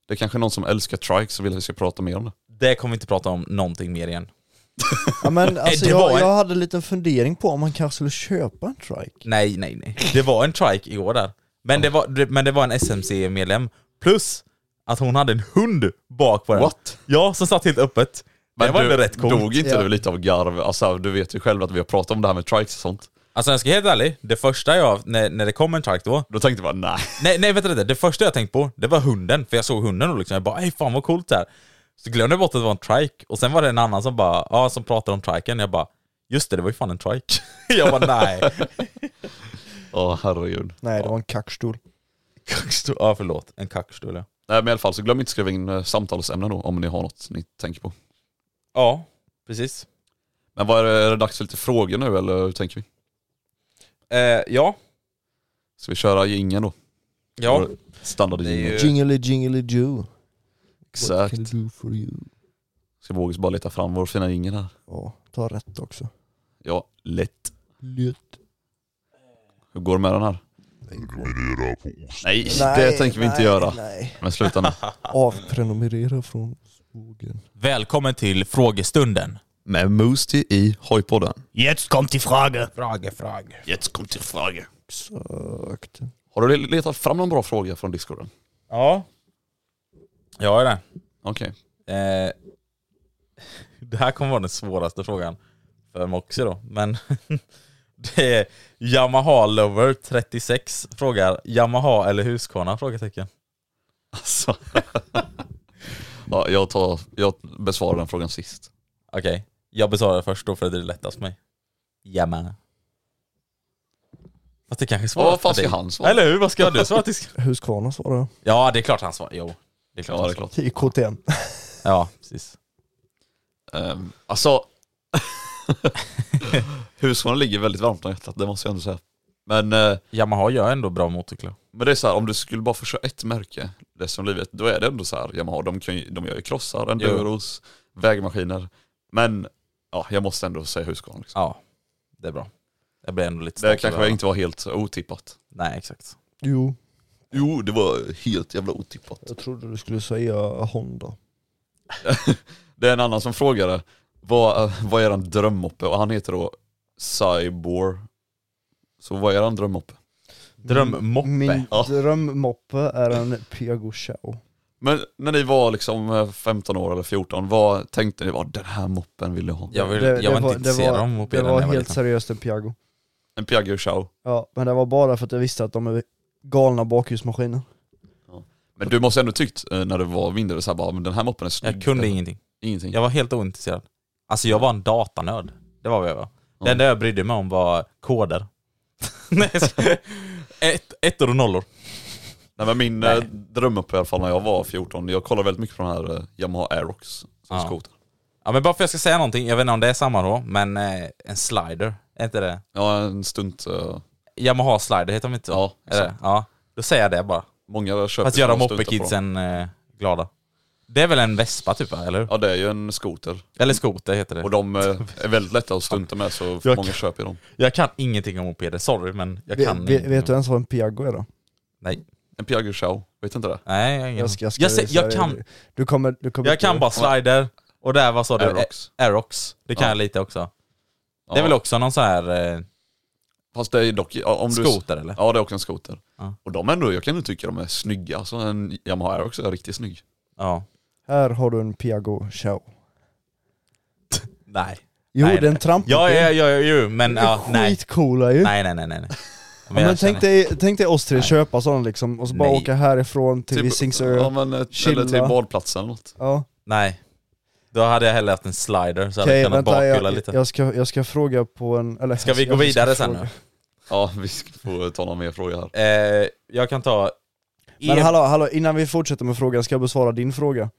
Det är kanske någon som älskar trikes och vill att vi ska prata mer om det. Det. kommer vi inte prata om någonting mer igen. Ja, men alltså, det var jag, en- jag hade en liten fundering på om man kanske skulle köpa en trike. Nej, nej, nej. Det var en trike igår där. Men det var, det- men det var en SMC-medlem. Plus att hon hade en hund bak på den. What? Ja, som satt helt öppet. det var du, ändå rätt coolt. Dog inte Ja. du lite av garv? Alltså du vet ju själv att vi har pratat om det här med trikes och sånt. Alltså jag ska vara helt ärlig, det första jag, när, när det kom en trike då, Då tänkte jag bara nej. nej, nej vänta lite, det första jag tänkte på, det var hunden, för jag såg hunden och liksom, jag bara ej fan vad coolt det här. Så glömde jag bort att det var en trike, och sen var det en annan som bara, ja som pratade om triken, jag bara, just det, det var ju fan en trike. jag bara nej. Åh herregud. Nej, det var en kackstol. Kackstol, ja förlåt, en kackstol ja. Nej men i alla fall så glöm inte skriva in eh, samtalsämnen då om ni har något ni tänker på. Ja, precis. Men vad är det, är det dags för lite frågor nu eller hur tänker vi? Eh, ja. Ska vi köra jingeln då? Ja. Standard jingle. ju- Jingly jingly Jew. What Exakt. can I do for you? Ska Vågis bara leta fram vår fina jingel här. Ja, ta rätt också. Ja, lätt. Lätt. Hur går det med den här? Nej, Nej, det tänker vi inte nej, göra. Nej. Men sluta nu. Avprenumerera från skogen. Välkommen till frågestunden. Med Moosty i Hojpodden. Jetzt kommt die Frage. Frage, frage. Jetzt kommt till fråga. Exakt. Har du letat fram någon bra fråga från discorden? Ja. Jag är det. Okej. Eh, det här kommer vara den svåraste frågan för Moxie då, men det är Yamaha Lover 36 frågar Yamaha eller Husqvarna? Frågetecken. Alltså. ja, jag, tar, jag besvarar den frågan sist. Okej, jag besvarar först då för det är lättast för mig. Yamaha. Fast det kanske är svårt vad fan för ska dig. han svara? Eller hur? Vad ska du svara till? Husqvarna svarar jag. Ja, det är klart han svarar. Jo, det är klart Ja, det är klart. I KTM. Ja, precis. Um, alltså, Husqvarna ligger väldigt varmt om hjärtat, det måste jag ändå säga. Men, eh, Yamaha gör ändå bra motorcyklar. men det är så här, om du skulle bara få köra ett märke resten av livet, då är det ändå så här, Yamaha, de, kan ju, de gör ju krossar, enduros, vägmaskiner. Men, ja, jag måste ändå säga Husqvarna. Liksom. Ja, det är bra. Jag blir ändå lite Det stolt kanske över- inte var helt otippat. Nej, exakt. Jo, Jo, det var helt jävla otippat. jag trodde du skulle säga Honda. Det är en annan som frågade, vad, eh, vad är en drömmoppe? Och han heter då Cybor. Så vad är en drömmoppe? Drömmoppe. Min Ja. drömmoppe är en Piago Chow. Men när ni var liksom eh, 15 år eller 14, vad tänkte ni var den här moppen vill jag ha? Jag, vill, jag var inte intresserad av det mopeder var var helt liten. seriöst en Piago. En Piaggio Chow. Ja, men det var bara för att jag visste att de är galna bakhjulsmaskiner. Men du måste ändå tyckt eh, när du var mindre så här, bara, men den här moppen är snygg. Jag kunde ingenting. Ingenting. Jag var helt ointresserad. Alltså jag var en datanörd. Det var vad jag var. Ja. Det enda jag brydde mig om var koder. Nej, jag skojar. Ett, ettor och nollor. Nej men min Nej. eh, drömmoppe i alla fall när jag var 14, jag kollade väldigt mycket på den här eh, Yamaha Aerox som Ja. skoter. Ja men bara för att jag ska säga någonting, jag vet inte om det är samma då, men eh, en slider, är inte det? Ja en stunt, eh, Yamaha slider heter de inte så? ja exakt. Ja, då säger jag det bara. Många köper göra stuntar på dem. moppekidsen eh, glada. Det är väl en Vespa typ eller hur? Ja det är ju en skoter. Eller skoter heter det. Och de eh, är väldigt lätta att stunta med så Jag- många köper ju dem. Jag kan ingenting om mopeder, sorry men jag kan ingenting vet du ens vad en Piago är då? Nej. En Piaggio Chow, vet inte det? Nej, jag har ingen Jag, ska, jag, ska jag, ser, jag, kan, Du kommer, du kommer jag kan bara slider, och där, vad sa du? Aerox. Aerox. Det kan Ja. jag lite också. Ja. Det är väl också någon sån här eh, Fast det är dock, om du, skoter eller? Ja det är också en skoter. Ja. Och de ändå, jag kan ändå tycka de är snygga, alltså en Yamaha är riktigt snygg. Ja. Här har du en Piago Chow. Nej. Jo Nej, det är en nej. trampmoped. Ja, ja, ja, ja, men ja, nej. skitcoola ju. Nej, nej, nej, nej. Ja, men jag tänk, känner- dig, tänk dig oss tre Nej. köpa sådana liksom, och så bara Nej. åka härifrån till Visingsö. ja, men, chilla. eller till badplatsen eller något. Ja. Nej. Då hade jag hellre haft en slider så hade jag kunnat bakhjula jag, lite. jag, ska, jag ska fråga på en... Eller, Ska vi gå vidare sen fråga. nu? Ja vi ska få ta någon mer fråga här. Eh, jag kan ta... Men E- hallå, hallå, innan vi fortsätter med frågan ska jag besvara din fråga.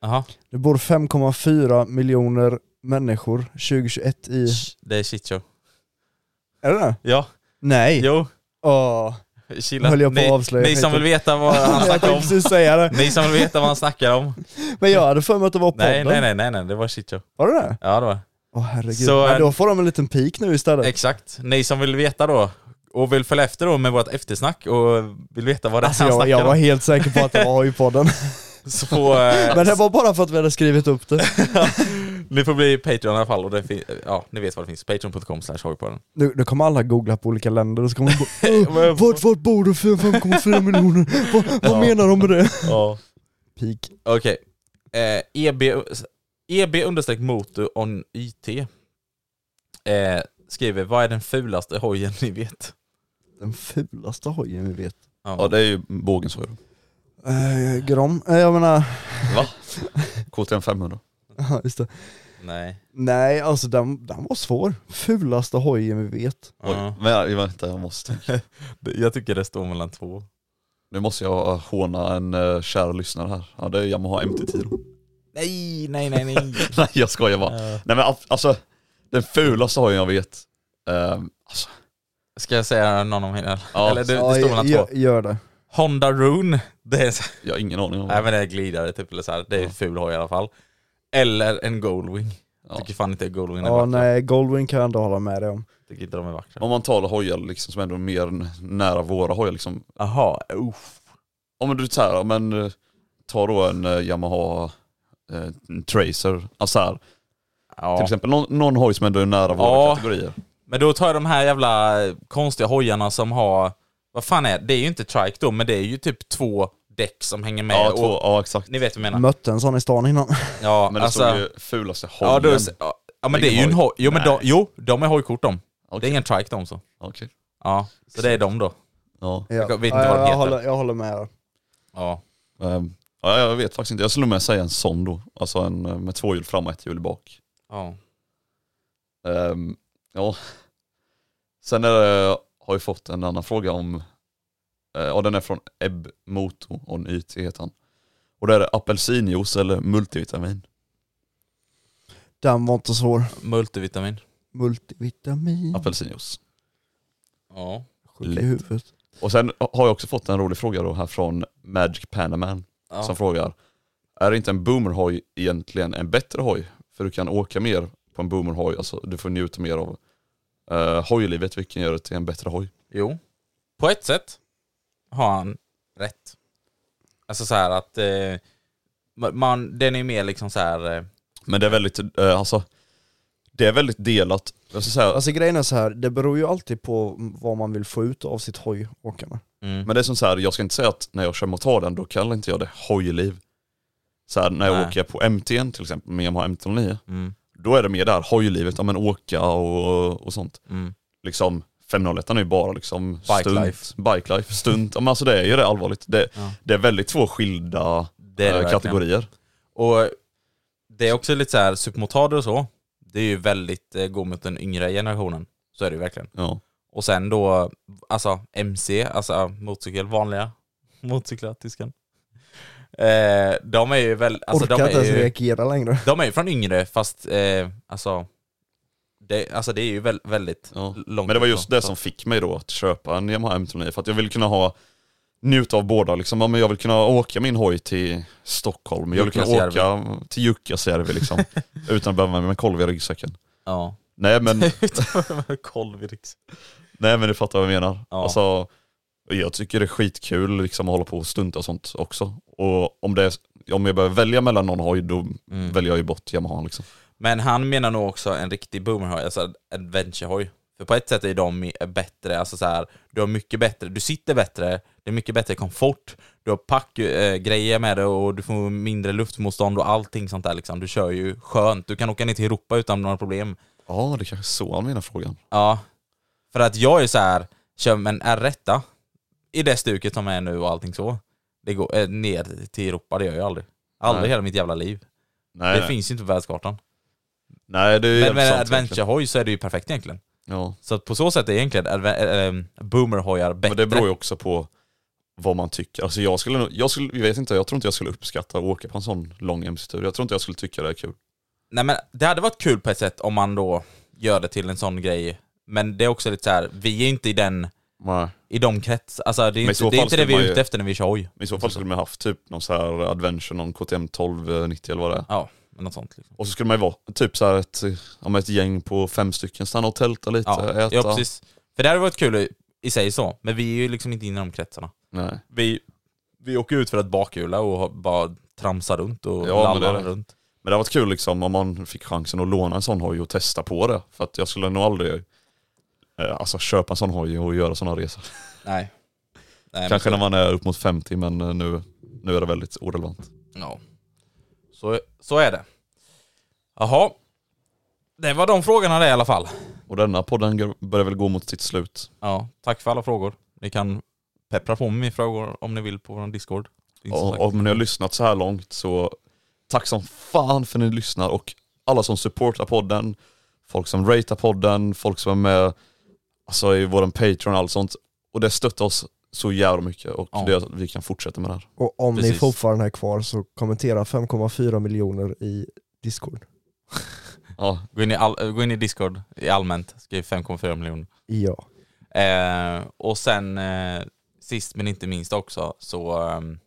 Jaha. Det bor 5,4 miljoner människor 2021 i... Det är shitshow. Är det det? Ja, Nej! jo. Åh, Chilla. Höll jag på att ni, avslöja ni som vill veta vad han snackar om. precis säga det. Ni som vill veta vad han snackar om. Men jag hade för mig att det var podden. Nej, nej, nej, nej, nej, det var shitshow. Var det det? Ja, det var Åh herregud. Så, Men då får de en liten peak nu istället. Exakt. Ni som vill veta då, och vill följa efter då med vårt eftersnack och vill veta vad det är Alltså han jag, jag var om, helt säker på att det var i podden så eh, Men det var bara för att vi hade skrivit upp det. Ni får bli Patreon i alla fall och det fin- ja, ni vet vad det finns. Patreon.com slash hojpodden. Nu, nu kommer alla googla på olika länder och så kommer de bara "Åh, vart, vart bor det för 5,4 miljoner? Vad, vad Ja. menar de med det? Ja. Peak. Okej. Eh, EB, EB understreck motor on IT eh, skriver, vad är den fulaste hojen ni vet? Den fulaste hojen vi vet. Ja det är ju bågens hoj. Eh, Grom, eh, jag menar, Va? KTM 500. ja, just det. Nej. Nej alltså den, den var svår. Fulaste hojen vi vet. Oj, Ja. men jag, vänta jag måste. Jag tycker det står mellan två. Nu måste jag håna en uh, kär lyssnare här. Ja det är Yamaha MT-10 då. Nej, nej, nej, nej. Nej jag skojar bara. Nej men al- alltså, Den fulaste hojen jag vet. Ehm, alltså, Ska jag säga någon om hela? Ja. Eller det, det Ja, står mellan två. gör, det. Honda Rune, det är, så- jag har ingen aning om nej men det är glidare typ, eller så här. det är en ful hoj i alla fall. Eller en Goldwing. Jag Ja. tycker fan inte Goldwing är Ja, vackra. nej, Goldwing kan jag ändå hålla med dig om. Tycker inte de är vackra. Om man tar hojar liksom, som ändå är mer n- nära våra hojar liksom. Jaha, uff. Om du så här, men eh, ta då en eh, Yamaha eh, en Tracer, alltså här, Ja. till exempel någon, någon hoj som ändå är nära våra Ja. kategorier. Men då tar jag de här jävla konstiga hojarna som har, vad fan är det? Det är ju inte trike då, men det är ju typ två däck som hänger med. Ja, och, två, ja exakt. Ni vet vad jag menar? Mötte en sån i stan innan. Ja, Men det alltså, stod ju fulaste hojen. ja, då, ja, ja men Det det är ju en ingen hoj. Jo, men de, jo, de är hojkort de. Det Okej. är ingen trike de så. Okej. Ja, så det är de då. Ja. Jag vet inte ja, vad det jag, heter. håller, jag håller med. Ja. Ehm, ja, jag vet faktiskt inte, jag skulle nog med säga en sån då. Alltså en eh, med två hjul fram och ett hjul bak. ja. Ehm, ja. Sen är det, har jag fått en annan fråga om, ja den är från Ebb Moto on IT heter han. Och det är det apelsinjuice eller multivitamin. Den var inte svår. Multivitamin. Multivitamin. Apelsinjuice. Ja. Sjuk i huvudet. Och sen har jag också fått en rolig fråga då här från Magic Panaman ja. som frågar Är inte en boomerhoj egentligen en bättre hoj? För du kan åka mer på en boomerhoj, alltså du får njuta mer av uh, hojlivet vilken gör det till en bättre hoj. Jo. På ett sätt har han rätt. Alltså så här att eh, man, den är mer liksom så här. Eh, Men det är väldigt, eh, alltså det är väldigt delat. Jag ska säga, Alltså grejen är så här, det beror ju alltid på vad man vill få ut av sitt hojåkande. mm. Men det är som så här, jag ska inte säga att när jag kör motorn då kallar inte jag det hojliv. Så här, när jag Nej. åker på MT'n till exempel, med Yamaha MT-09, Mm. då är det mer där hojlivet, ja men åka och, och sånt. Mm. Liksom 501 är ju bara liksom Bike stunt, life. bike life, stunt. Men alltså det är ju det allvarligt. Det, Ja. det är väldigt två skilda Det det eh, verkligen. kategorier. Och det är också lite så här, supermotarder och så, det är ju väldigt, eh, går mot den yngre generationen. Så är det ju verkligen. Ja. Och sen då, alltså MC, alltså motorcykel, vanliga motorcyklar, tyskan. Eh, de är ju väl, alltså Orkar de inte är ens ju, reagera längre. de är ju från yngre fast, eh, alltså, det, alltså det är ju väl, väldigt Ja. långt Men det var just det som fick mig då att köpa en Yamaha M39 för att jag vill kunna ha njuta av båda liksom. Ja, men jag vill kunna åka min hoj till Stockholm, jag vill kunna åka till Jukkasjärvi liksom. utan att behöva med mig kolv i ryggsäcken. Ja. Nej men, Kolv i riks. nej men du fattar vad jag menar. Ja. Alltså, jag tycker det är skitkul liksom att hålla på och stunta och sånt också. Och om, det är, om jag behöver välja mellan någon hoj då Mm. väljer jag ju bort Yamaha liksom. Men han menar nog också en riktig boomerhoj, alltså adventurehoj. För på ett sätt är de bättre, alltså så här, du har mycket bättre, du sitter bättre, det är mycket bättre komfort, du har packgrejer grejer med det och du får mindre luftmotstånd och allting sånt där liksom. Du kör ju skönt, du kan åka ner till Europa utan några problem. Ja, det är kanske är så han menar frågan. Ja, för att jag är så här, kör med en R1 i det stuket som är nu och allting så. Det går eh, ner till Europa, det gör jag aldrig. Aldrig Nej. i hela mitt jävla liv. Nej, det nej. finns ju inte på världskartan. Nej det är Men jävligt med egentligen. adventurehoj så är det ju perfekt egentligen. Ja. Så att på så sätt är egentligen adve- äh, boomerhojar bättre. Men det beror ju också på vad man tycker. Alltså jag skulle, jag skulle, jag vet inte, jag tror inte jag skulle uppskatta att åka på en sån lång MC-tur. Jag tror inte jag skulle tycka det är kul. Nej men det hade varit kul på ett sätt om man då gör det till en sån grej. Men det är också lite så här, vi är inte i den, Nej. i de krets, alltså det är Men inte det, är inte det vi är ute ju- efter när vi kör hoj. Men i så fall skulle man haft typ någon så här adventure, någon KTM 1290 eller vad det är. Ja, men något sånt liksom. Och så skulle man ju vara typ så ett, om ett gäng på fem stycken, stanna och tälta lite, Ja, äta. ja precis. För det hade varit kul i- sig så, men vi är ju liksom inte inne i de kretsarna. Nej. Vi, vi åker ut för att bakhjula och bara tramsa runt och Ja, lalla runt. Men det hade varit kul liksom om man fick chansen att låna en sån hoj och testa på det. För att jag skulle nog aldrig eh, alltså, köpa en sån hoj och göra såna resor. Nej. Nej Kanske när man är upp mot 50 men eh, nu, nu är det väldigt orelevant. Ja. Så, så är det. Jaha. Det var de frågorna det i alla fall. Och denna podden börjar väl gå mot sitt slut. Ja, tack för alla frågor. Ni kan peppra på med frågor om ni vill på vår Discord. Och om ni har lyssnat så här långt så tack som fan för att ni lyssnar och alla som supportar podden, folk som ratear podden, folk som är med alltså, i våran Patreon och allt sånt. Och det stöttar oss så jävla mycket och Ja. det vi kan fortsätta med det här. Och om ni Precis. fortfarande är kvar så kommentera 5,4 miljoner i Discord. Ja, Gå in i, all, gå in i Discord i allmänt, skriv 5,4 miljoner. Ja. Eh, och sen eh, sist men inte minst också så ehm,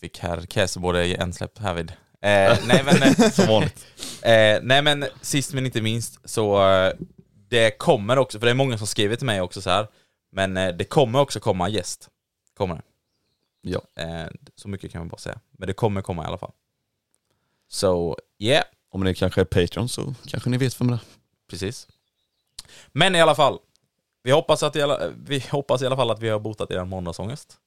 fick herr Käsebåde en släpp härvid. Eh, nej men, eh, som vanligt. eh, nej men sist men inte minst så eh, det kommer också, för det är många som skriver till mig också så här. Men eh, det kommer också komma gäst. Kommer det. Ja. Eh, så mycket kan man bara säga. Men det kommer komma i alla fall. Så, yeah. Om ni kanske är Patreon så kanske ni vet vem det är. Precis. Men i alla fall, vi hoppas, att i alla, vi hoppas i alla fall att vi har botat er måndagsångest.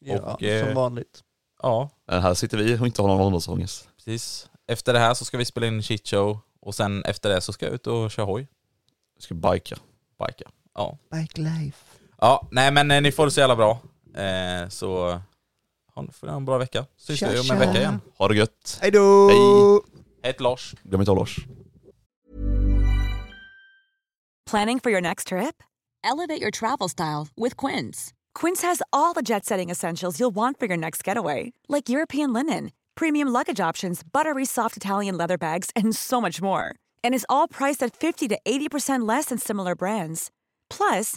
Ja, Och, eh, som vanligt. Ja, Men här sitter vi och inte har någon måndagsångest. precis. Efter det här så ska vi spela in shit show och sen efter det så ska jag ut och köra hoj. Vi ska bika. Bika. Ja. Bike life. Ja, nej men eh, ni får det så jävla bra. Eh, så ha får ni ha en bra vecka. Så syns vi om en vecka igen. Ha det gött. Hejdå! Hej. Hej till Lars. Glöm inte av Lars. Planning for your next trip? Elevate your travel style with Quince. Quince has all the jet setting essentials you'll want for your next getaway, like European linen, premium luggage options, buttery soft Italian leather bags, and so much more. And is all priced at 50 to 80% less than similar brands. Plus,